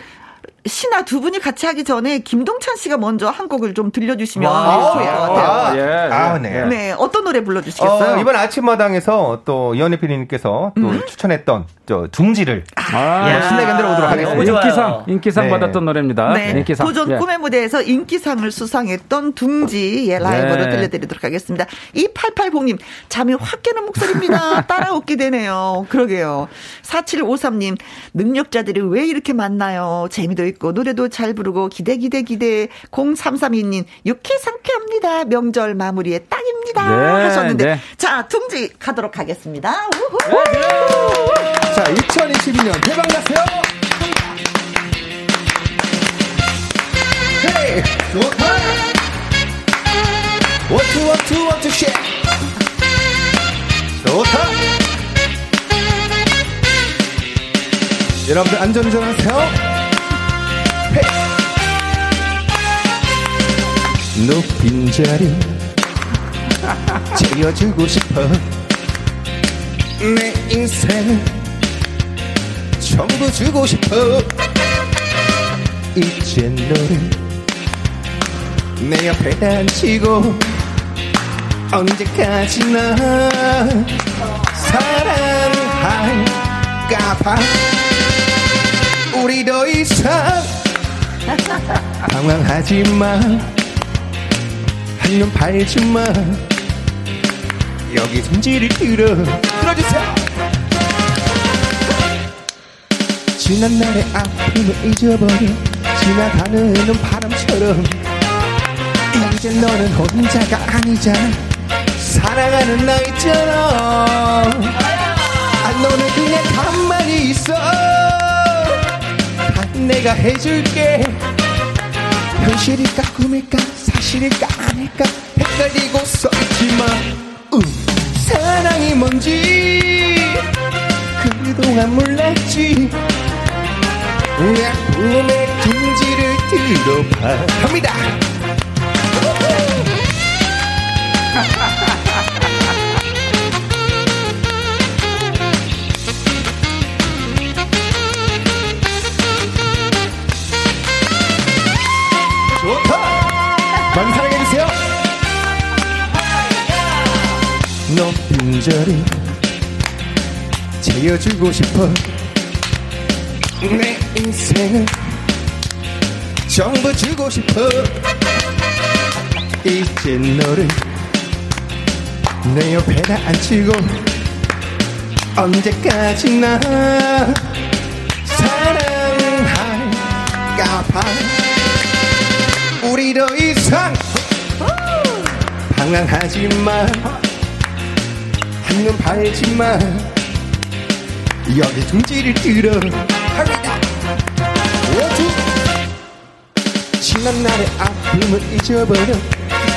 신화 두 분이 같이 하기 전에 김동찬 씨가 먼저 한 곡을 좀 들려주시면 좋을 것 같아요. 아, 예, 아, 네. 네. 어떤 노래 불러주시겠어요? 어, 이번 아침마당에서 또 이현희 PD님께서 또 음? 추천했던 저 둥지를 아, 신나게 들어보도록 하겠습니다. 인기상, 인기상 네. 받았던 노래입니다. 네. 인기상. 도전 예. 꿈의 무대에서 인기상을 수상했던 둥지의 라이브로 네. 들려드리도록 하겠습니다. 2880님, 잠이 확 깨는 목소리입니다. 따라 웃게 되네요. 그러게요. 4753님, 능력자들이 왜 이렇게 많나요? 재미도 있고 노래도 잘 부르고 기대 기대 기대 0332님 유쾌 상쾌합니다. 명절 마무리에 딱입니다. 네, 하셨는데 네. 자 둥지 가도록 하겠습니다. 네, 네. 자 2022년 대박 났어요. 헤이 좋다. 원투 원투 원투 쉐 좋다. 여러분들 안전운전하세요. 높인 자리. 채워주고 싶어. 내 인생을 전부 주고 싶어. 이제 너를 내 옆에 앉히고 언제까지나 사랑할까봐. 우리 더 이상 당황하지 마 한눈 팔지 마. 여기 손지를 들어 들어주세요. 지난 날의 아픔을 잊어버려. 지나가는 바람처럼. 이제 너는 혼자가 아니잖아. 사랑하는 나 있잖아. 아 너는 그냥 가만히 있어. 내가 해줄게. 현실일까 꿈일까 사실일까 아닐까 헷갈리고 써있지만 음, 사랑이 뭔지 그동안 몰랐지. 내 꿈의 둥지를 들어봐. 갑니다 많이 사랑해주세요. 높은 자리 채워주고 싶어. 내 인생을 전부 주고 싶어. 이제 너를 내 옆에다 앉히고 언제까지나 사랑할까 봐. 우리로 방황하지 마 한눈 팔지 마 여기 둥지를 들어 합니다. 지난 날의 아픔을 잊어버려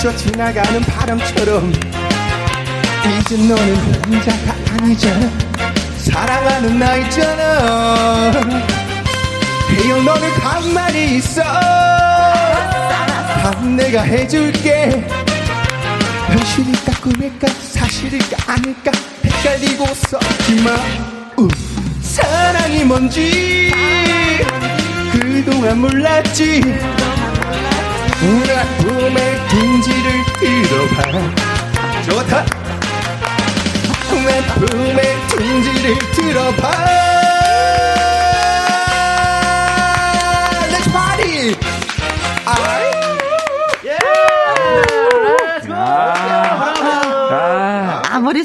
저 지나가는 바람처럼. 이제 너는 혼자가 아니잖아. 사랑하는 나 있잖아. 그냥 너는 가만히 있어. 다 내가 해줄게 현실일까 꿈일까 사실일까 아닐까 헷갈리고 서지마 우. 사랑이 뭔지 그동안 몰랐지. 나 꿈의 둥지를 들어봐. 좋다. 나 꿈의 둥지를 들어봐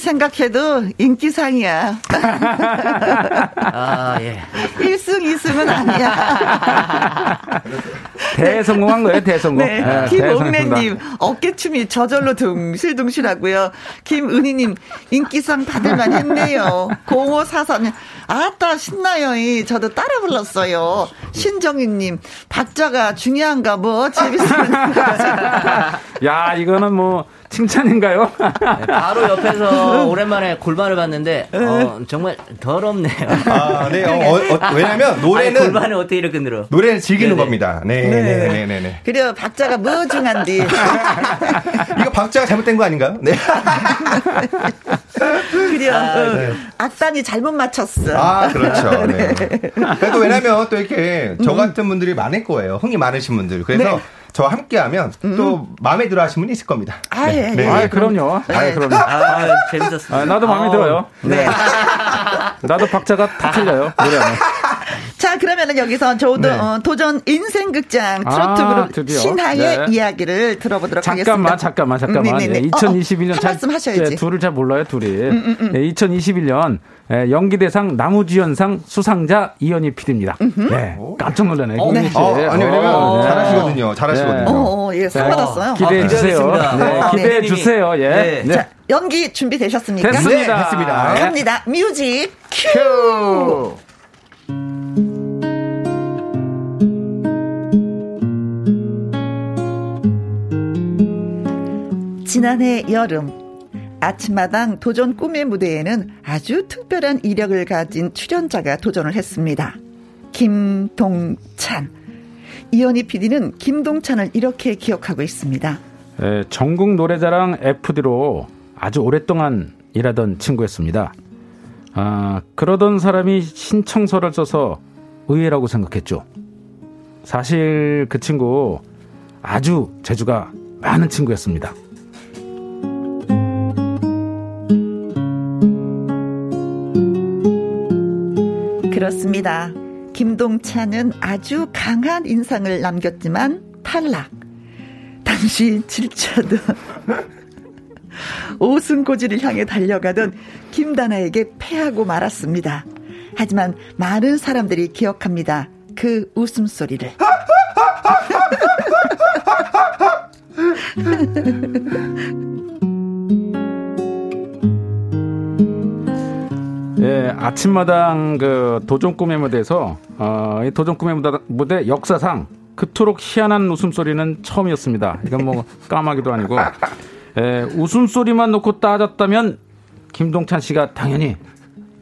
생각해도 인기상이야. 아, 예. 1승, 2승은 아니야. 대성공한 거예요, 대성공. 네. 네 김옥래님, 어깨춤이 저절로 둥실둥실 하고요. 김은희님, 인기상 받을만 했네요. 0544님, 아따, 신나요. 저도 따라 불렀어요. 신정희님, 박자가 중요한가 뭐, 재밌으면. 야, 이거는 뭐, 칭찬인가요? 네, 바로 옆에서 오랜만에 골반을 봤는데 어, 정말 더럽네요. 아, 네. 어, 어, 왜냐면 노래는 아니, 골반을 어떻게 이렇게 늘어? 노래는 즐기는 네네. 겁니다. 네, 네, 네, 네, 네. 네. 그래요. 박자가 무중한디. 이거 박자가 잘못된 거 아닌가요? 네. 그래요. 아, 네. 악단이 잘못 맞췄어. 아, 그렇죠. 네. 그래도 왜냐면 또 이렇게 저 같은 분들이 많을 거예요. 흥이 많으신 분들. 그래서 네. 저와 함께하면 음. 또 마음에 들어하시는 분이 있을 겁니다. 아, 예, 네. 예. 아, 그럼요. 네. 아, 그럼요. 아, 재밌었습니다. 아, 나도 마음에 아, 들어요. 네. 나도 박자가 다 틀려요. 노래하면. 자, 그러면은 여기서 저도 네. 어, 도전 인생극장 트로트 아, 그룹 신하의 네. 이야기를 들어보도록 잠깐만, 하겠습니다. 잠깐만, 잠깐만. 네, 2021년 어, 어, 잘, 말씀 하셔야지. 네, 둘을 잘 몰라요, 둘이. 음, 음, 음. 2021년 연기대상 나무주연상 수상자 이현희 PD입니다. 네, 깜짝 놀라네. 어, 네. 어, 아니 왜냐면 어, 잘하시거든요. 잘하시거든요. 어, 어, 예, 상 받았어요. 기대해 주세요. 네, 기대해 주세요. 예. 네. 자, 연기 준비 되셨습니까? 됐습니다. 네, 됐습니다. 갑니다. 뮤직 큐. 지난해 여름 아침마당 도전 꿈의 무대에는 아주 특별한 이력을 가진 출연자가 도전을 했습니다. 김동찬. 이현희 PD는 김동찬을 이렇게 기억하고 있습니다. 에, 전국 노래자랑 FD로 아주 오랫동안 일하던 친구였습니다. 아, 그러던 사람이 신청서를 써서 의외라고 생각했죠. 사실 그 친구 아주 재주가 많은 친구였습니다. 그렇습니다. 김동찬은 아주 강한 인상을 남겼지만 탈락. 당시 7차도 오승고지를 향해 달려가던 김다나에게 패하고 말았습니다. 하지만 많은 사람들이 기억합니다. 그 웃음소리를. 예, 아침마당 그 도전 꿈의 무대에서 어, 이 도전 꿈의 무대, 무대 역사상 그토록 희한한 웃음소리는 처음이었습니다. 이건 뭐 까마귀도 아니고 예, 웃음소리만 놓고 따졌다면 김동찬 씨가 당연히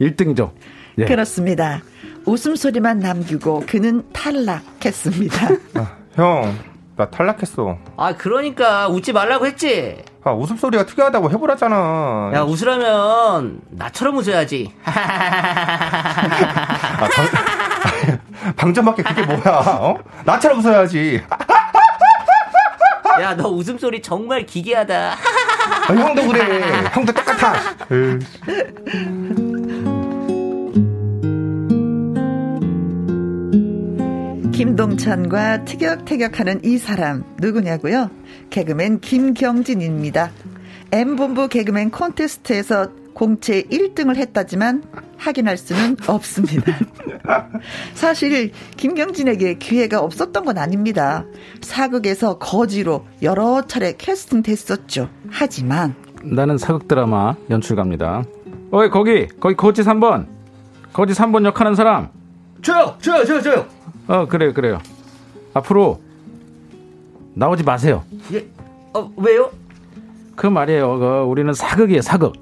1등이죠. 예. 그렇습니다. 웃음소리만 남기고 그는 탈락했습니다. 아, 형, 나 탈락했어. 아, 그러니까 웃지 말라고 했지. 아, 웃음소리가 특이하다고 해보라잖아. 야, 웃으라면 나처럼 웃어야지. 아, 방, 방전밖에 그게 뭐야, 어? 나처럼 웃어야지. 야, 너 웃음소리 정말 기괴하다. 아, 형도 그래. 형도 똑같아. 김동찬과 티격태격하는 이 사람 누구냐고요? 개그맨 김경진입니다. M본부 개그맨 콘테스트에서 공채 1등을 했다지만 확인할 수는 없습니다. 사실 김경진에게 기회가 없었던 건 아닙니다. 사극에서 거지로 여러 차례 캐스팅 됐었죠. 하지만 나는 사극 드라마 연출가입니다. 어이 거기 거기 거지 3번 거지 3번 역하는 사람 저요 저요 저요 저요 어 그래요 그래요. 앞으로 나오지 마세요. 예 어 왜요? 그 말이에요. 그 우리는 사극이에요 사극.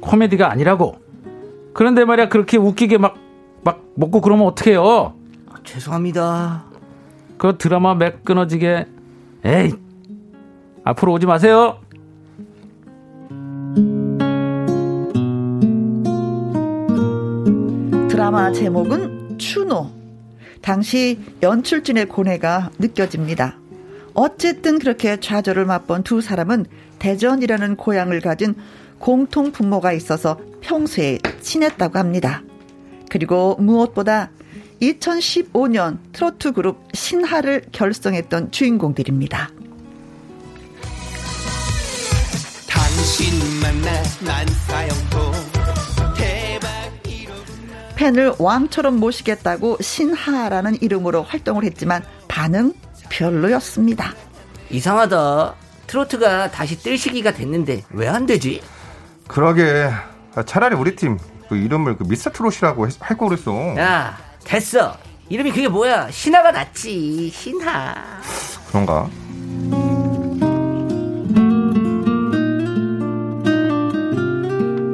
코미디가 아니라고. 그런데 말이야 그렇게 웃기게 막 막 먹고 그러면 어떡해요? 아, 죄송합니다. 그 드라마 맥 끊어지게 에이 앞으로 오지 마세요. 드라마 제목은 추노. 당시 연출진의 고뇌가 느껴집니다. 어쨌든 그렇게 좌절을 맛본 두 사람은 대전이라는 고향을 가진 공통 분모가 있어서 평소에 친했다고 합니다. 그리고 무엇보다 2015년 트로트 그룹 신하를 결성했던 주인공들입니다. 당신 만 나 난 사형도 팬을 왕처럼 모시겠다고 신하라는 이름으로 활동을 했지만 반응 별로였습니다. 이상하다. 트로트가 다시 뜰 시기가 됐는데 왜 안 되지? 그러게 차라리 우리 팀 그 이름을 그 미스터 트롯이라고 할거 그랬어. 야 됐어. 이름이 그게 뭐야? 신하가 낫지. 신하. 그런가?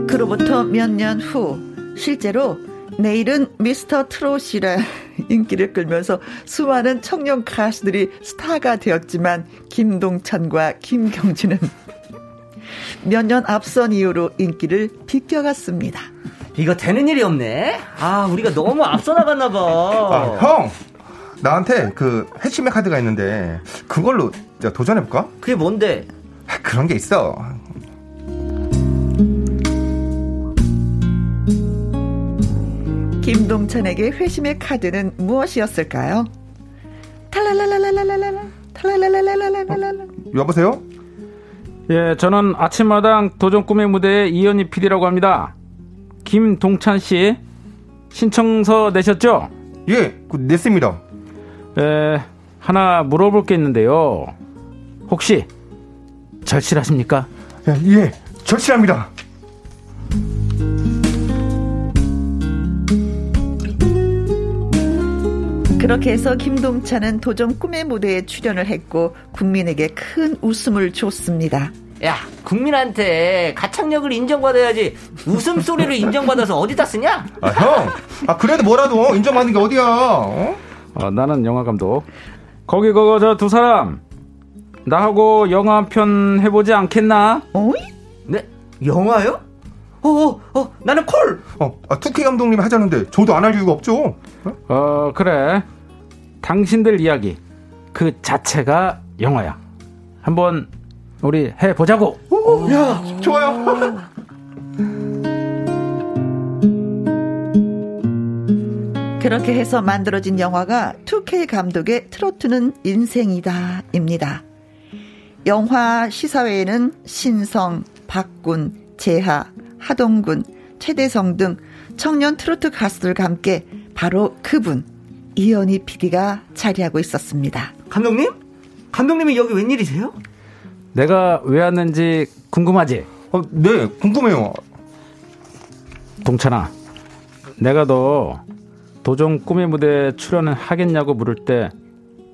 그로부터 몇 년 후 실제로 내일은 미스터 트롯이라 인기를 끌면서 수많은 청년 가수들이 스타가 되었지만 김동찬과 김경진은 몇 년 앞선 이후로 인기를 비껴갔습니다. 이거 되는 일이 없네. 아, 우리가 너무 앞서 나갔나 봐. 아, 형. 나한테 그 해치매 카드가 있는데 그걸로 도전해 볼까? 그게 뭔데? 그런 게 있어. 김동찬에게 회심의 카드는 무엇이었을까요? 탈랄랄랄랄랄랄라 탈랄랄랄랄랄랄라 여보세요? 예, 저는 아침마당 도전 꿈의 무대의 이현희 PD라고 합니다. 김동찬 씨 신청서 내셨죠? 예, 그 냈습니다. 에, 하나 물어볼 게 있는데요. 혹시 절실하십니까? 예, 예 절실합니다. 그렇게 해서 김동찬은 도전 꿈의 무대에 출연을 했고 국민에게 큰 웃음을 줬습니다. 야, 국민한테 가창력을 인정받아야지 웃음소리를 인정받아서 어디다 쓰냐? 아, 형. 아, 그래도 뭐라도 인정받는 게 어디야? 어? 어, 나는 영화 감독. 거기 그거 저두 사람 나하고 영화 한 편 해보지 않겠나? 어이? 네? 영화요? 어, 어, 어, 나는 콜! 어, 아, 투키 감독님이 하자는데 저도 안 할 이유가 없죠. 어? 어, 그래. 당신들 이야기 그 자체가 영화야. 한번 우리 해 보자고. 오, 야, 좋아요. 그렇게 해서 만들어진 영화가 2K 감독의 트로트는 인생이다입니다. 영화 시사회에는 신성, 박군, 재하, 하동군, 최대성 등 청년 트로트 가수들과 함께 바로 그분 이현희 PD가 자리하고 있었습니다. 감독님? 감독님이 여기 웬일이세요? 내가 왜 왔는지 궁금하지? 어, 네, 궁금해요. 동찬아, 내가 너 도전 꿈의 무대에 출연을 하겠냐고 물을 때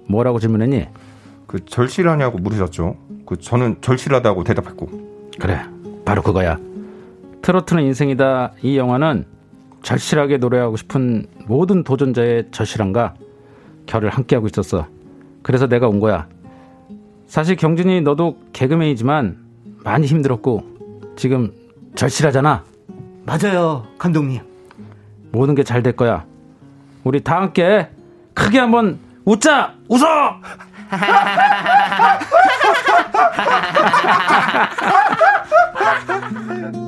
뭐라고 질문했니? 그 절실하냐고 물으셨죠. 그 저는 절실하다고 대답했고. 그래, 바로 그거야. 트로트는 인생이다. 이 영화는 절실하게 노래하고 싶은 모든 도전자의 절실함과 결을 함께하고 있었어. 그래서 내가 온 거야. 사실 경진이 너도 개그맨이지만 많이 힘들었고 지금 절실하잖아. 맞아요, 감독님. 모든 게 잘 될 거야. 우리 다 함께 크게 한번 웃자! 웃어!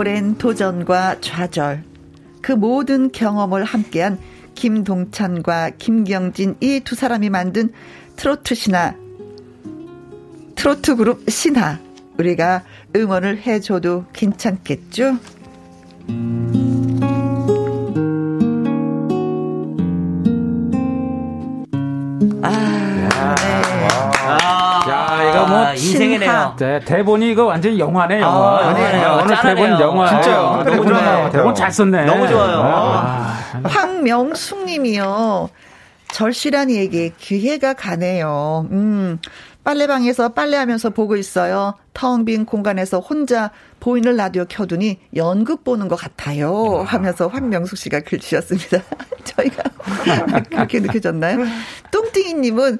오랜 도전과 좌절, 그 모든 경험을 함께한 김동찬과 김경진 이 두 사람이 만든 트로트 신화, 트로트 그룹 신화, 우리가 응원을 해줘도 괜찮겠죠? 아, 네. 뭐 인생이네요. 네, 대본이 이거 완전 영화네, 영화. 아, 영화네요. 오늘 대본 영화. 진짜요. 너무 좋아요. 대본 잘 썼네. 너무 좋아요. 아. 황명숙 님이요. 절실한 얘기 기회가 가네요. 음. 빨래방에서 빨래하면서 보고 있어요. 텅 빈 공간에서 혼자 보이는 라디오 켜두니 연극 보는 것 같아요. 하면서 황명숙 씨가 글 주셨습니다. 저희가 그렇게 느껴졌나요? 뚱띵이님은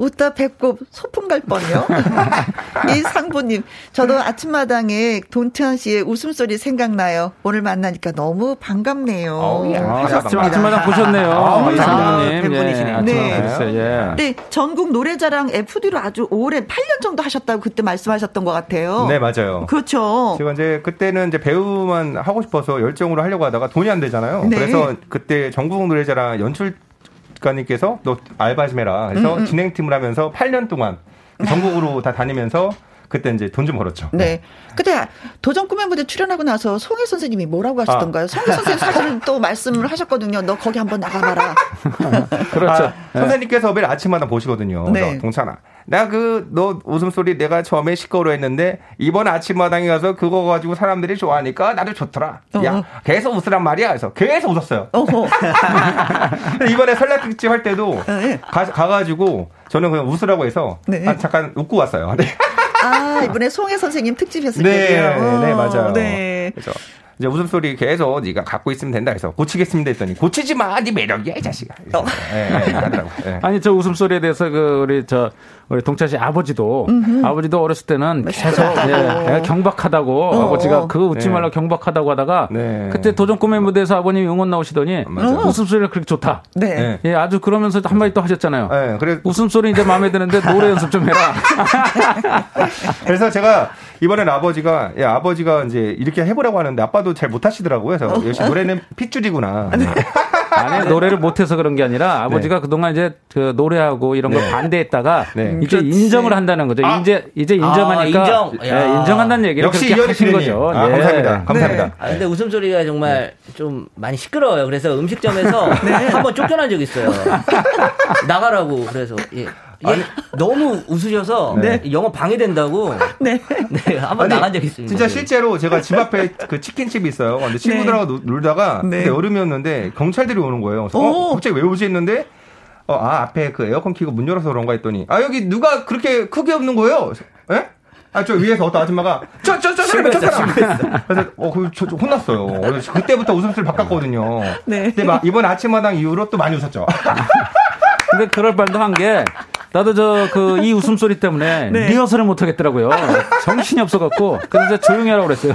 웃다 배꼽 소풍 갈 뻔요. 이 상부님, 저도 아침마당에 돈태한 씨의 웃음소리 생각나요. 오늘 만나니까 너무 반갑네요. 어, 아, 아침마당 보셨네요. 아, 이 상부님. 팬분이시네요. 예, 네. 예. 네, 전국 노래자랑 FD로 아주 오래 8년 정도 하셨다고 그때 말씀하셨던 것 같아요. 네, 맞아요. 그렇죠. 제가 이제 그때는 이제 배우만 하고 싶어서 열정으로 하려고 하다가 돈이 안 되잖아요. 네. 그래서 그때 전국 노래자랑 연출 가님께서 너 알바 좀 해라. 해서 음, 진행팀을 하면서 8년 동안 전국으로 다 다니면서 그때 이제 돈 좀 벌었죠. 네. 그때 도전 꿈의 무대 출연하고 나서 송혜 선생님이 뭐라고 하시던가요? 송혜 선생님 사실은 또 말씀을 하셨거든요. 너 거기 한번 나가봐라. 그렇죠. 아, 선생님께서 매일 아침마다 보시거든요. 네. 동찬아, 나 그 너 웃음소리 내가 처음에 시끄러워 했는데 이번 아침마당에 가서 그거 가지고 사람들이 좋아하니까 나도 좋더라. 어. 야 계속 웃으란 말이야. 그래서 계속 웃었어요. 어허. 이번에 설날 특집 할 때도 네. 가, 가가지고 저는 그냥 웃으라고 해서 네. 아, 잠깐 웃고 왔어요. 네. 아, 이번에 송혜 선생님 특집 했을 네, 때요. 네, 맞아요. 네. 그래서 이제 웃음소리 계속 네가 갖고 있으면 된다 해서 고치겠습니다 했더니 고치지 마, 네 매력이야 이 자식아. 어. 네, 네, 하더라고. 네. 아니 저 웃음소리에 대해서 그 우리 저 우리 동찬 씨 아버지도 아버지도 어렸을 때는 계속 예, 예, 경박하다고 어. 아버지가 그거 웃지 네. 말라 경박하다고 하다가 네. 그때 도전 꿈의 무대에서 아버님이 응원 나오시더니 맞아요. 웃음소리가 그렇게 좋다. 네. 네. 예, 아주 그러면서 한마디 또 하셨잖아요. 네, 그래, 웃음소리 이제 마음에 드는데 노래 연습 좀 해라. 그래서 제가 이번엔 아버지가 야 아버지가 이제 이렇게 해보라고 하는데 아빠도 잘 못하시더라고요. 그래서 역시 노래는 핏줄이구나. 네. 아니 노래를 못해서 그런 게 아니라 아버지가 그동안 이제 그 노래하고 이런 걸 네. 반대했다가 네. 이제 그렇지. 인정을 한다는 거죠. 아. 이제 이제 인정하니까 아, 인정. 예, 야. 인정한다는 얘기를 역시 그렇게 하신. 거죠. 아, 예. 감사합니다. 감사합니다. 네. 아, 근데 웃음소리가 정말 좀 많이 시끄러워요. 그래서 음식점에서 한번 쫓겨난 적 있어요. 나가라고. 그래서, 예. 예, 너무 웃으셔서 영어 방해된다고. 네. 네, 한번 아니, 나간 적 있습니다. 진짜 실제로 제가 집 앞에 그 치킨집이 있어요. 근데 친구들하고 놀- 놀다가 네. 여름이었는데 경찰들이 오는 거예요. 그래서 어, 오. 갑자기 왜 오지 했는데 어, 아 앞에 그 에어컨 키고 문 열어서 그런가 했더니 아 여기 누가 그렇게 크게 없는 거예요? 예? 아, 저 위에서 어떤 아줌마가, 저, 저, 저, 사람, 저 사람. 그래서, 어, 그, 저, 저 혼났어요. 그래서 그때부터 웃음소리 바꿨거든요. 네. 근데 막, 이번 아침마당 이후로 또 많이 웃었죠. 근데 그럴 말도 한 게 나도 저 그 이 웃음소리 때문에 네. 리허설을 못 하겠더라고요. 정신이 없어갖고 그래서 조용히 하라고 그랬어요.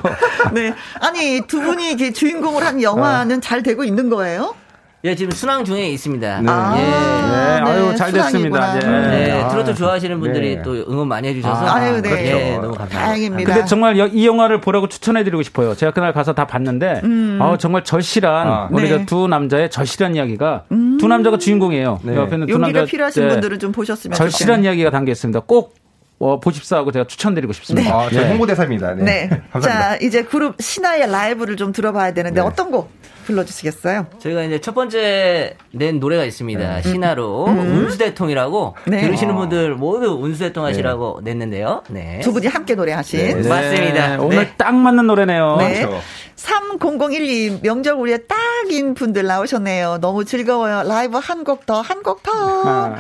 네. 아니, 두 분이 이게 주인공을 한 영화는 잘 되고 있는 거예요? 예, 지금 순항 중에 있습니다. 네. 아, 예. 네, 아유, 잘 됐습니다. 예. 네, 아, 트로트 좋아하시는 분들이 네. 또 응원 많이 해주셔서. 아, 아유, 네. 예, 너무 감사합니다. 다행입니다. 근데 정말 여- 이 영화를 보라고 추천해드리고 싶어요. 제가 그날 가서 다 봤는데, 아우, 정말 절실한, 아. 우리 음. 네. 음. 저두 남자의 절실한 이야기가, 두 남자가 주인공이에요. 네. 옆에 있는 두 용기가 남자. 필요하신 예, 분들은 좀 보셨으면 절실한 좋겠네요. 이야기가 담겨 있습니다. 꼭 어, 보십사 하고 제가 추천드리고 싶습니다. 아, 저 예. 홍보대사입니다. 네. 네. 감사합니다. 자, 이제 그룹 신화의 라이브를 좀 들어봐야 되는데 네. 어떤 곡 불러주시겠어요? 저희가 이제 첫 번째 낸 노래가 있습니다. 신화로 운수대통이라고 네. 들으시는 분들 모두 운수대통 하시라고 냈는데요. 네. 두 분이 함께 노래하신. 네. 맞습니다. 오늘 네. 딱 맞는 노래네요. 네. 그렇죠. 3001님, 명절 우리의 딱인 분들 나오셨네요. 너무 즐거워요. 라이브 한 곡 더, 한 곡 더. 아.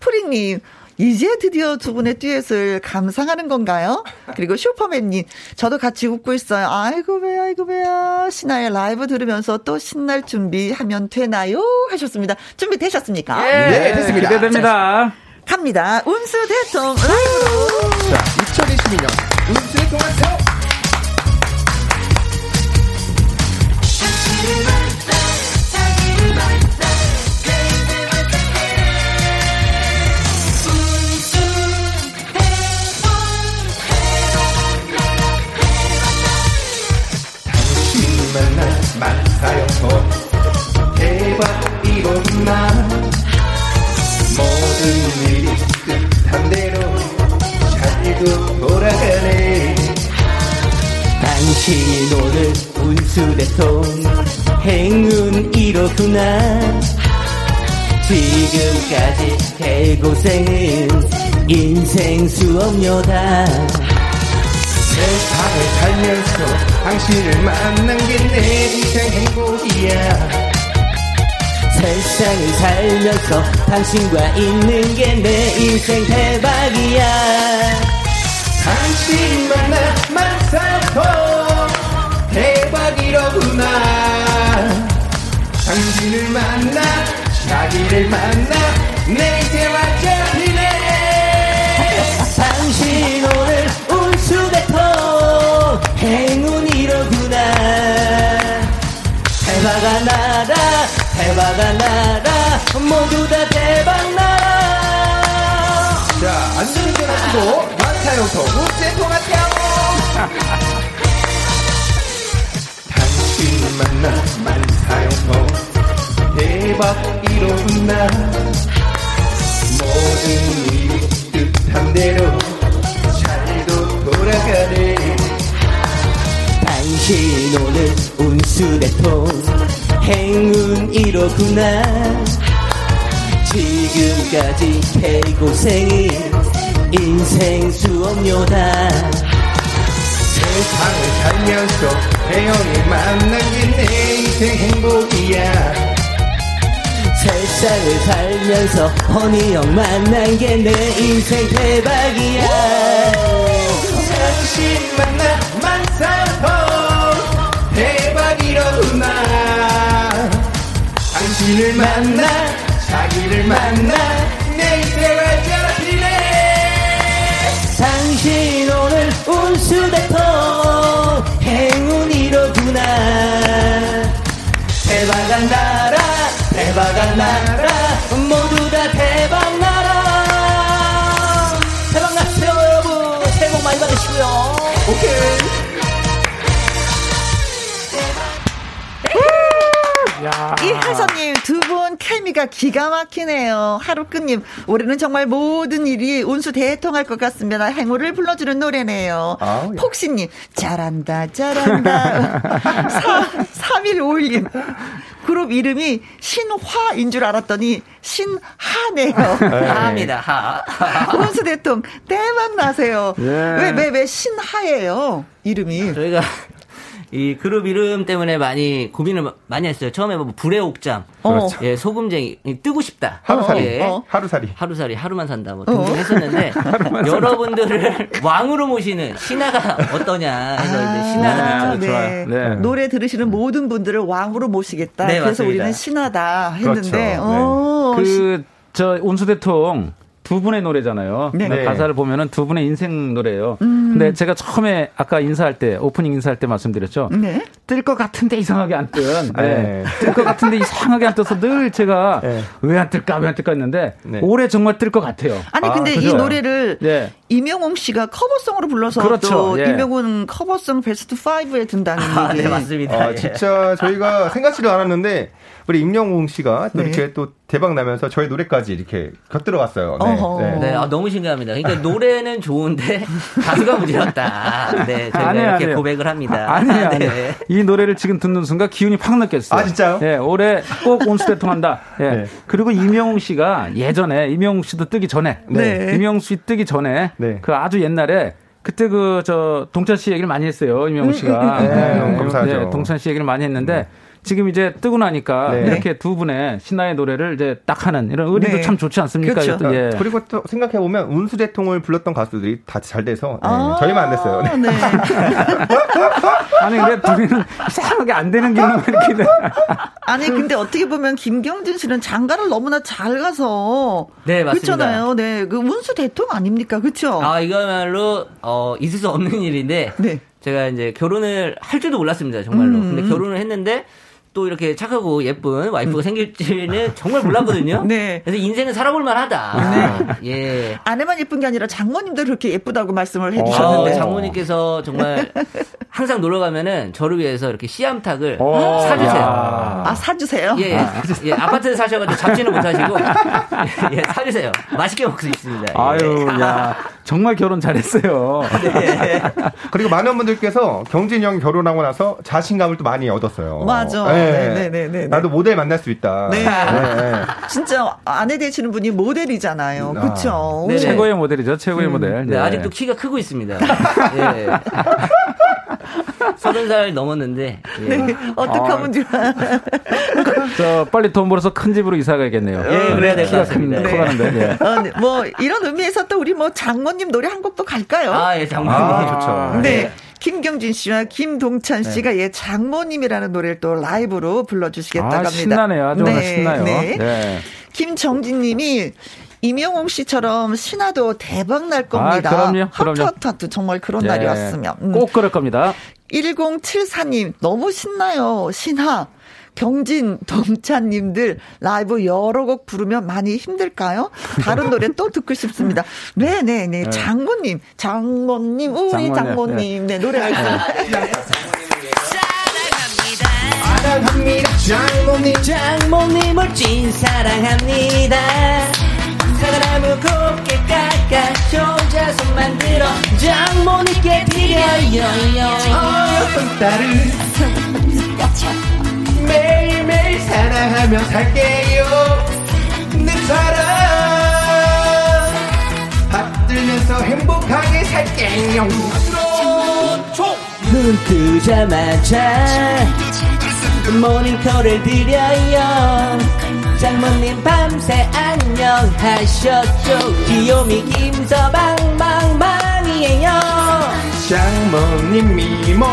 프링님, 이제 드디어 두 분의 듀엣을 감상하는 건가요? 그리고 슈퍼맨님, 저도 같이 웃고 있어요. 아이고, 배야, 아이고, 배야. 신화의 라이브 들으면서 또 신날 준비하면 되나요? 하셨습니다. 준비되셨습니까? 네, 됐습니다. 기대됩니다. 갑니다. 운수 대통 라이브로. 자, 2022년 운수의 동안서 그 나도 돌아가네. 당신이 노는 운수대통 행운 이로구나. 지금까지 대고생은 인생 수업료다. 세상을 살면서 당신을 만난 게 내 인생 행복이야. 세상을 살면서 당신과 있는 게 내 인생 대박이야. 당신 만 나 만사고 대박이로구나. 당신을 만나 자기를 만나 내 인생 완전히네. 당신 오늘 운수대통 행운이로구나. 대박아 나라 대박아 나라 모두 다 대박 나라 자 안전운전 하시고. 만 사형통 우세 통하세요. 당신 만나 만사형통 대박 이로구나. 모든 일이 뜻한 대로 잘도 돌아가네. 당신 오늘 운수대통 행운 1호구나. 지금까지 개고생이 인생 수업료다. 세상을 살면서 태연이 만난 게내 인생 행복이야. 세상을 살면서 허니 형 만난 게 내 인생 대박이야. 당신 만나 만사고 대박이로구나. 당신을 만나 자기를 만나 수대통 행운이로구나. 대박한 나라 대박한 나라 분 케미가 기가 막히네요. 하루 끝님 올해는 정말 모든 일이 운수 대통할 것 같습니다. 행운을 불러주는 노래네요. 예. 폭신님 잘한다 잘한다. 3151님 그룹 이름이 신화인 줄 알았더니 신하네요. 하입니다 하 운수 대통 대박 나세요. 예. 왜왜왜 신하예요? 이름이. 저희가 이 그룹 이름 때문에 많이 고민을 많이 했어요. 처음에 뭐 불의 옥장, 그렇죠. 예, 소금쟁이, 뜨고 싶다. 하루살이 예. 어. 하루살이 하루살이 하루만 산다 뭐 등등 했었는데 여러분들을 왕으로 모시는 신하가 어떠냐 해서 이제 신하가 아. 좋아요. 네. 노래 들으시는 모든 분들을 왕으로 모시겠다. 네, 그래서 맞습니다. 우리는 신하다 했는데, 그렇죠. 네. 어, 시- 그, 저, 운수대통 두 분의 노래잖아요. 네. 근데 네. 가사를 보면은 두 분의 인생 노래예요. 음. 근데 제가 처음에 아까 인사할 때, 오프닝 인사할 때 말씀드렸죠. 네. 뜰것 같은데 이상하게 안 뜬. 네. 네. 뜰것 같은데 이상하게 안 떠서 늘 제가 네. 왜안 뜰까, 왜 안 뜰까 했는데 네. 올해 정말 뜰 것 같아요. 아니 아, 근데 이 그죠? 노래를 네. 이명웅 씨가 커버송으로 불러서 그렇죠, 또 예. 이명웅 커버송 베스트 5에 든다는 아, 얘기. 네 맞습니다. 아, 예. 진짜 저희가 생각지도 않았는데 우리 임영웅 씨가 또 네. 이렇게 또 대박 나면서 저희 노래까지 이렇게 곁들어갔어요. 어허. 네, 아, 너무 신기합니다. 그러니까 노래는 좋은데 가수가 문제였다. 네, 저희가 아니에요, 이렇게 아니에요. 고백을 합니다. 아, 아니에요, 아니에요. 네. 이 노래를 지금 듣는 순간 기운이 팍 느꼈어요. 아, 진짜요? 예, 올해 꼭 온수대통 한다. 예. 네. 그리고 이명웅 씨가 예전에, 이명웅 씨도 뜨기 전에, 네. 이명웅 씨 뜨기 전에, 네. 그 아주 옛날에, 그때 그, 저, 동찬 씨 얘기를 많이 했어요, 이명웅 씨가. 네, 너무 감사하죠. 네, 동찬 씨 얘기를 많이 했는데, 지금 이제 뜨고 나니까 네. 이렇게 두 분의 신화의 노래를 이제 딱 하는 이런 의리도 네. 참 좋지 않습니까? 그렇죠. 예. 그리고 또 생각해 보면 운수 대통을 불렀던 가수들이 다 잘 돼서 네, 아, 저희만 안 됐어요. 네. 네. 아니, 근데 둘이는 이상하게 안 되는 길만 이렇게 돼. 아니 근데 어떻게 보면 김경진 씨는 장가를 너무나 잘 가서 네, 맞습니다. 그렇잖아요. 네, 그 운수 대통 아닙니까? 그렇죠? 아, 이거야말로, 어, 있을 수 없는 일인데, 네. 제가 이제 결혼을 할 줄도 몰랐습니다, 정말로. 음. 근데 결혼을 했는데, 또 이렇게 착하고 예쁜 와이프가 생길지는 정말 몰랐거든요. 네. 그래서 인생은 살아볼 만하다. 예. 아내만 예쁜 게 아니라 장모님도 그렇게 예쁘다고 말씀을 아, 해주셨는데. 장모님께서 정말 항상 놀러 가면은 저를 위해서 이렇게 씨암탉을 오, 사주세요. 야. 아 사주세요. 예, 예, 예, 아파트에 사셔가지고 잡지는 못하시고 예, 사주세요. 맛있게 먹을 수 있습니다. 예. 아유, 야. 정말 결혼 잘했어요. 네. 그리고 많은 분들께서 경진이 형 결혼하고 나서 자신감을 또 많이 얻었어요. 맞아. 네. 네, 네, 나도 모델 만날 수 있다. 네. 진짜 아내 되시는 분이 모델이잖아요. 그렇죠. 최고의 모델이죠. 최고의 음. 모델. 네. 아직도 키가 크고 있습니다. 예. 서른 살 넘었는데. 예. 네. 어떻게 하면 좋아. 저 빨리 돈 벌어서 큰 집으로 이사 가야겠네요. 예, 그래야 될 것 같습니다. 네. 커가는데. 예. 어, 네. 뭐 이런 의미에서 또 우리 뭐 장모님 노래 한 곡도 갈까요? 아, 예, 장모님 아, 좋죠. 네. 네. 김경진 씨와 김동찬 씨가 네. 예 장모님이라는 노래를 또 라이브로 불러주시겠다고 아, 합니다. 신나네요. 아주 네, 신나요. 네. 네. 김정진 님이 이명웅 씨처럼 신화도 대박 날 겁니다. 아, 그럼요. 그럼요. 하트 하트 정말 그런 예, 날이 왔으면. 음. 꼭 그럴 겁니다. 1074님 너무 신나요. 신화. 경진, 동찬님들 라이브 여러 곡 부르면 많이 힘들까요? 다른 노래 또 듣고 싶습니다. 네네네. 네. 장모님, 장모님, 우리 장모님. 네, 노래가 있어요. 사랑합니다. 장모님, 장모님을 찐 사랑합니다. 사랑하면 곱게 깎아 혼자서 만들어 장모님께 드려요 어여쁜 딸을 매일매일 사랑하며 살게요. 내 사랑. 받들면서 행복하게 살게요. 눈 뜨자마자 모닝콜을 드려요. 장모님 밤새 안녕하셨죠? 귀요미 김서방방방이에요. 장모님 미모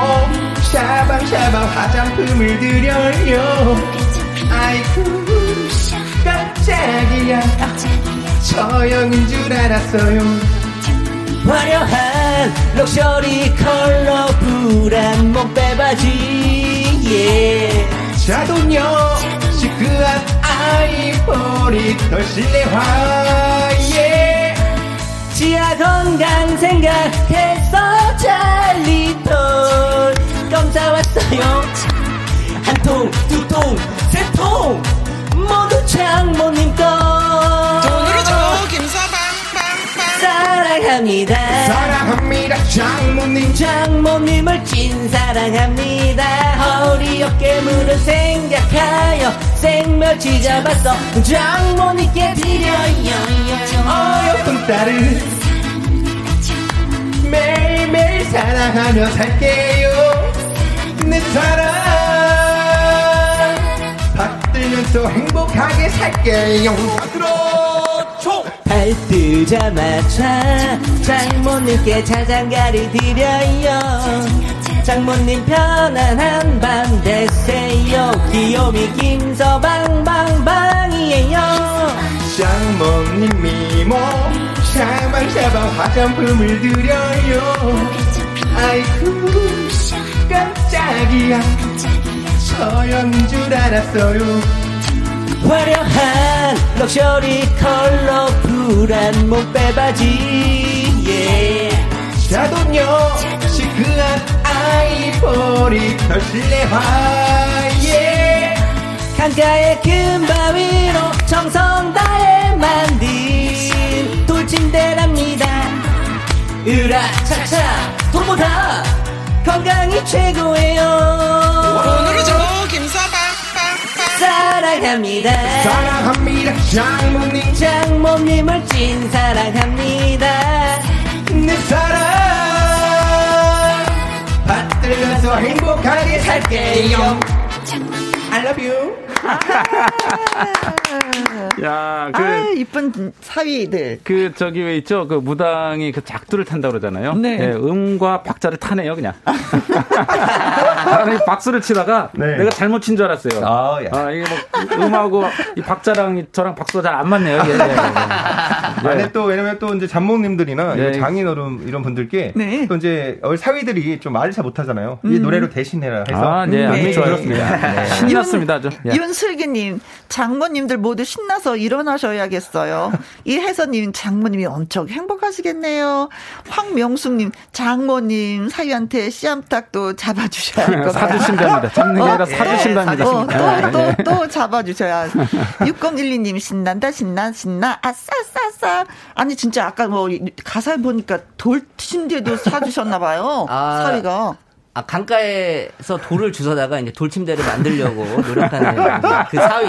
샤방샤방 화장품을 드려요 아이쿠 깜짝이야 처형인 줄 알았어요 화려한 럭셔리 컬러풀한 목빼바지 예. 자동요 시크한 아이보리 더 실내화 예. 지하 건강 생각해서 잘리톨 검사 왔어요. 한 통, 두 통, 세 통. 모두 장모님 거. 돈으로 줘 김서방 사랑합니다. 사랑합니다 장모님. 장모님을 찐 사랑합니다. 허리 어깨 무릎 생각하여 생멸치 잡았어. 장모님께 드려요. 어여쁜 딸을 매일매일 사랑하며 살게요 받들면서 행복하게 살게요 그렇죠 달 뜨자마자 장모님께 자장가를 드려요. 장모님 편안한 밤 되세요. 귀요미 김서방방방이에요. 장모님 미모 샤방샤방 화장품을 드려요. 아이쿠 깜짝이야. 서영인 줄 알았어요 화려한 럭셔리 컬러풀한 목빼바지 yeah. 자동요 시크한 아이보리 덜 실내화 yeah. 강가의 큰 바위로 정성 다해 만든 돌침대랍니다 으라차차 돈보다 건강이 최고예요 사랑합니다. 사랑합니다. 장모님. 장모님을 찐 사랑합니다. 내 사랑. 받들면서 행복하게 살게요. I love you 야, 그. 아, 이쁜 사위들. 그, 저기 왜 있죠? 그 무당이 그 작두를 탄다 그러잖아요. 네. 네 음과 박자를 타네요, 그냥. 박수를 치다가 네. 내가 잘못 친 줄 알았어요. 아, 야. 아, 이게 뭐, 음하고 이 박자랑 저랑 박수가 잘 안 맞네요, 예, 예, 예. 안에 또, 왜냐면 또 이제 장모님들이나 네. 장인어른 이런 분들께 네. 또 이제 사위들이 좀 말을 잘 못하잖아요. 음. 이 노래로 대신해라 해서. 아, 네, 음, 네. 좋았습니다. 네. 신났습니다, 아주. 예. 윤슬기님, 장모님들 모두 신나서 일어나셔야겠어요. 이혜선님, 장모님이 엄청 행복하시겠네요. 황명숙님, 장모님 사위한테 씨암탉도 잡아주셔야 할 것 같아요. 사주신답니다. 잡는 게 아니라 어? 사주신답니다. 어, 또, 또, 또 잡아주셔야. 6012님, 신난다, 신나, 신나, 아싸, 아싸, 아싸. 아니 진짜 아까 뭐 가사에 보니까 돌 침대도 사주셨나 봐요. 아, 사위가. 아, 강가에서 돌을 주워다가 이제 돌침대를 만들려고 노력하는 그 사위.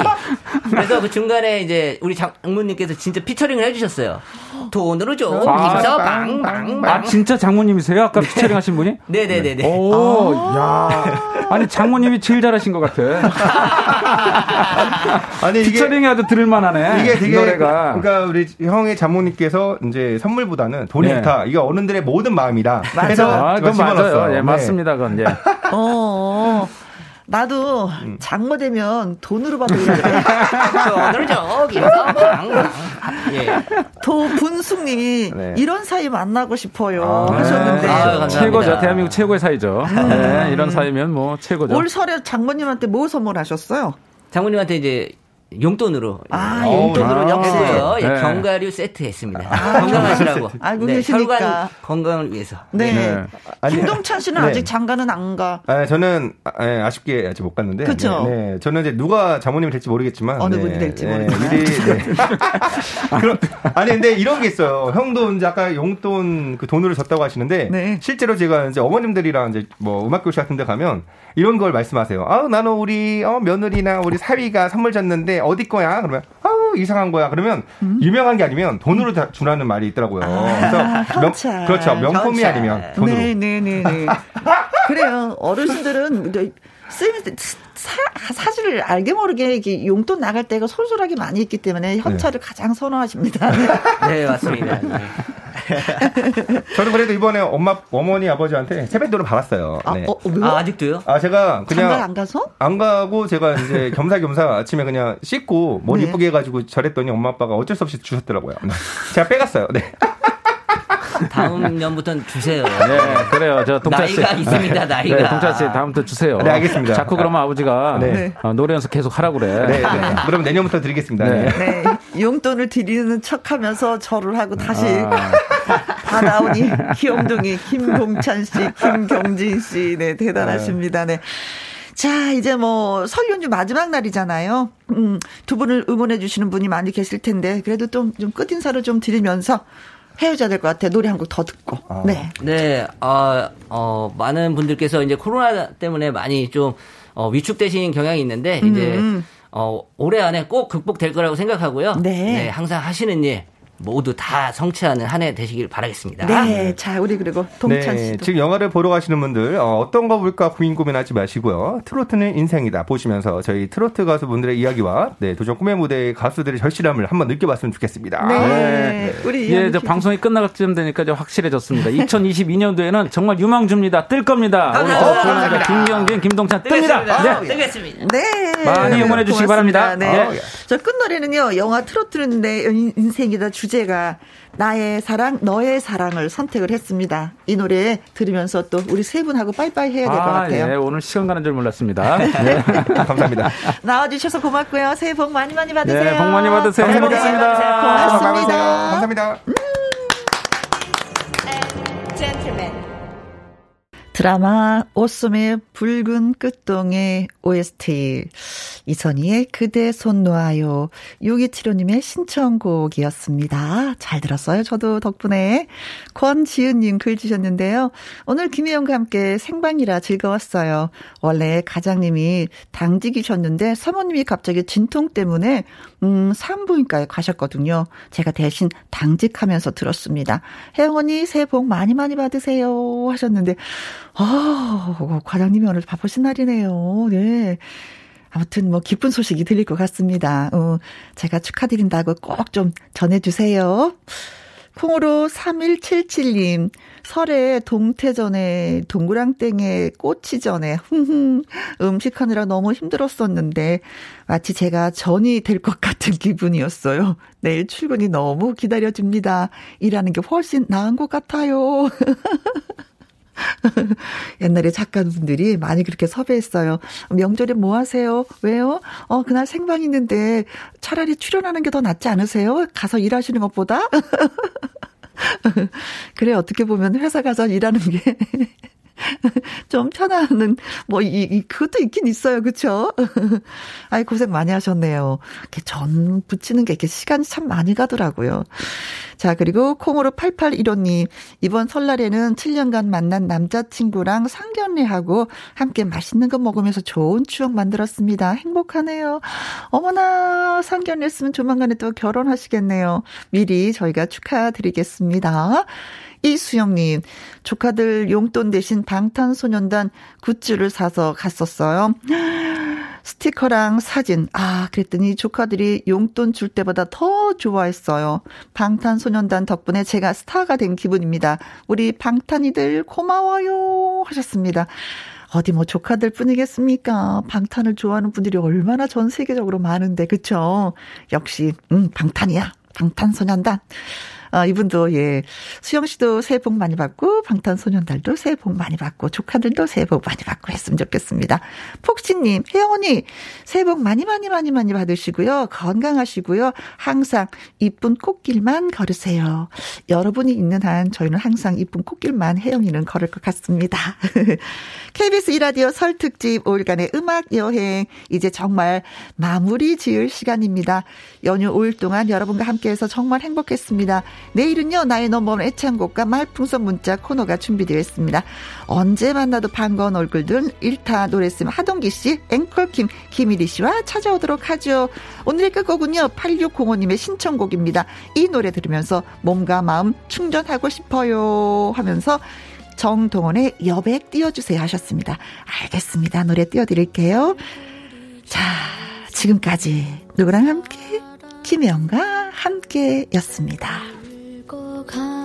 그래서 그 중간에 이제 우리 장모님께서 진짜 피처링을 해주셨어요. 돈으로 줘. 김서 빵, 빵, 아, 진짜 장모님이세요? 아까 네. 피처링 하신 분이? 네네네네. 오, 아. 야. 아니, 장모님이 제일 잘하신 것 같아. 아니, 피처링이 아주 들을만하네. 이게 되게. 노래가. 그러니까 우리 형의 장모님께서 이제 선물보다는 돈이 네. 좋다. 이게 어른들의 모든 마음이다. 맞아. 아, 그건 맞아요. 예, 네. 맞습니다. 그건, 예. 어. 어. 나도 음. 장모 되면 돈으로 받으려고 돈으로 저기 예. 도분숙님이 네. 이런 사이 만나고 싶어요 아, 하셨는데 네. 아, 최고죠 대한민국 최고의 사이죠 음. 네, 이런 사이면 뭐 최고죠 올 설에 장모님한테 뭐 선물하셨어요? 장모님한테 이제 용돈으로. 아, 용돈으로 아, 역시요. 예, 네. 견과류 세트 했습니다. 아, 건강하시라고. 알고 네, 계시니까. 건강을 위해서. 네. 네. 아니, 김동찬 씨는 네. 아직 장가는 안 가. 아, 저는 아, 쉽게 아직 못 갔는데. 그렇죠. 네, 저는 이제 누가 장모님이 될지 모르겠지만 어느 분이 될지 모르겠지만. 미리, 그럼, 아니 근데 이런 게 있어요. 형도 이제 아까 용돈 그 돈으로 줬다고 하시는데 실제로 제가 이제 어머님들이랑 이제 뭐 음악 교실 같은 데 가면 이런 걸 말씀하세요. 아, 나는 우리 어, 며느리나 우리 사위가 선물 줬는데 어디 거야? 그러면 아우 이상한 거야. 그러면 음? 유명한 게 아니면 돈으로 다 주라는 말이 있더라고요. 아, 그래서 명, 그렇죠. 명품이 경찰. 아니면 돈으로. 네네 네. 그래요. 어르신들은 쓰임 사, 사실을 알게 모르게 이게 용돈 나갈 때가 솔솔하게 많이 있기 때문에 현찰을 네. 가장 선호하십니다. 네, 맞습니다. 네. 저는 그래도 이번에 엄마, 어머니, 아버지한테 세뱃돈을 받았어요. 아, 네. 어, 아, 아직도요? 아, 제가 그냥. 안 가서? 안 가고 제가 이제 겸사겸사 아침에 그냥 씻고 머리 네. 이쁘게 해가지고 저랬더니 엄마 아빠가 어쩔 수 없이 주셨더라고요. 제가 빼갔어요. 네. 다음 년부터는 주세요. 네, 그래요. 저 동찬 씨. 나이가 있습니다, 나이가. 네, 동찬 씨 다음부터 주세요. 네, 알겠습니다. 자꾸 그러면 아버지가 네. 어, 노래 연습 계속 하라고 그래. 네, 네. 그럼 내년부터 드리겠습니다. 네. 네. 용돈을 드리는 척 하면서 절을 하고 다시 아. 받아오니 귀염둥이 김동찬 씨, 김경진 씨. 네, 대단하십니다. 네. 자, 이제 뭐, 설 연주 마지막 날이잖아요. 음, 두 분을 응원해 주시는 분이 많이 계실 텐데, 그래도 좀, 좀 끝 인사를 좀 드리면서, 헤어져야 될 것 같아요. 노래 한 곡 더 듣고. 아. 네. 네. 어, 어, 많은 분들께서 이제 코로나 때문에 많이 좀 어, 위축되신 경향이 있는데 이제 음. 어, 올해 안에 꼭 극복될 거라고 생각하고요. 네. 네 항상 하시는 일 모두 다 성취하는 한 해 되시길 바라겠습니다. 네, 자 우리 그리고 동찬 씨. 네, 지금 영화를 보러 가시는 분들 어, 떤거 볼까 고민 고민하지 마시고요. 트로트는 인생이다 보시면서 저희 트로트 가수분들의 이야기와 네, 도전 꿈의 무대의 가수들의 절실함을 한번 느껴봤으면 좋겠습니다. 네, 네. 우리 예, 저 방송이 끝날 쯤 되니까 좀 확실해졌습니다. 2022년도에는 정말 유망주입니다. 뜰 겁니다. 우리 저 김경진, 김동찬 뜹니다. 네, 뜨겠습니다. 네, 많이 응원해 주시기 바랍니다. 네. 네. 저 끝노래는요, 영화 트로트는 내 인생이다 주 주제가 나의 사랑, 너의 사랑을 선택을 했습니다. 이 노래 들으면서 또 우리 세 분하고 빠이빠이 해야 될것 아, 같아요. 예, 오늘 시간 가는 줄 몰랐습니다. 네. 감사합니다. 나와주셔서 고맙고요. 새해 복 많이 많이 받으세요. 네, 복 많이 받으세요. 감사합니다. 고맙습니다. 감사합니다. 음. 드라마 오썸의 붉은 끝동의 OST 이선희의 그대 손 놓아요 6275님의 신청곡이었습니다. 잘 들었어요. 저도 덕분에 권지은님 글 주셨는데요. 오늘 김혜영과 함께 생방이라 즐거웠어요. 원래 가장님이 당직이셨는데 사모님이 갑자기 진통 때문에 음 산부인과에 가셨거든요. 제가 대신 당직하면서 들었습니다. 혜영 언니 새해 복 많이 많이 받으세요 하셨는데 아, 과장님이 오늘 바쁘신 날이네요. 네. 아무튼 뭐 기쁜 소식이 들릴 것 같습니다. 어, 제가 축하드린다고 꼭 좀 전해주세요. 콩으로 3177님, 설에 동태전에 동그랑땡에 꼬치전에 흥흥 음식하느라 너무 힘들었었는데 마치 제가 전이 될 것 같은 기분이었어요. 내일 출근이 너무 기다려집니다. 일하는 게 훨씬 나은 것 같아요. 옛날에 작가분들이 많이 그렇게 섭외했어요. 명절에 뭐 하세요? 왜요? 어, 그날 생방 있는데 차라리 출연하는 게 더 낫지 않으세요? 가서 일하시는 것보다? 그래, 어떻게 보면 회사 가서 일하는 게 좀 편안한, 뭐, 이, 이, 그것도 있긴 있어요. 그쵸? 아이, 고생 많이 하셨네요. 이렇게 전 붙이는 게 이렇게 시간이 참 많이 가더라고요. 자, 그리고 콩으로 8815님, 이번 설날에는 7년간 만난 남자친구랑 상견례하고 함께 맛있는 거 먹으면서 좋은 추억 만들었습니다. 행복하네요. 어머나, 상견례 했으면 조만간에 또 결혼하시겠네요. 미리 저희가 축하드리겠습니다. 이수영님, 조카들 용돈 대신 방탄소년단 굿즈를 사서 갔었어요. 스티커랑 사진. 아, 그랬더니 조카들이 용돈 줄 때보다 더 좋아했어요. 방탄소년단 덕분에 제가 스타가 된 기분입니다. 우리 방탄이들 고마워요. 하셨습니다. 어디 뭐 조카들 뿐이겠습니까? 방탄을 좋아하는 분들이 얼마나 전 세계적으로 많은데, 그쵸? 역시, 음, 방탄이야. 방탄소년단. 아, 이분도 예. 수영 씨도 새해 복 많이 받고 방탄소년단도 새해 복 많이 받고 조카들도 새해 복 많이 받고 했으면 좋겠습니다. 폭신님, 혜영 언니 새해 복 많이 많이 많이 많이 받으시고요. 건강하시고요. 항상 이쁜 꽃길만 걸으세요. 여러분이 있는 한 저희는 항상 이쁜 꽃길만 혜영이는 걸을 것 같습니다. KBS 이라디오 설 특집 5일간의 음악 여행 이제 정말 마무리 지을 시간입니다. 연휴 5일 동안 여러분과 함께해서 정말 행복했습니다. 내일은요, 나의 넘버원 애창곡과 말풍선 문자 코너가 준비되어 있습니다. 언제 만나도 반가운 얼굴들 1타 노래씀 하동기 씨, 앵콜킴 김일희 씨와 찾아오도록 하죠. 오늘의 끝곡은요, 8605님의 신청곡입니다. 이 노래 들으면서 몸과 마음 충전하고 싶어요 하면서 정동원의 여백 띄워주세요 하셨습니다. 알겠습니다. 노래 띄워드릴게요. 자, 지금까지 누구랑 함께? 김혜영과 함께였습니다. 看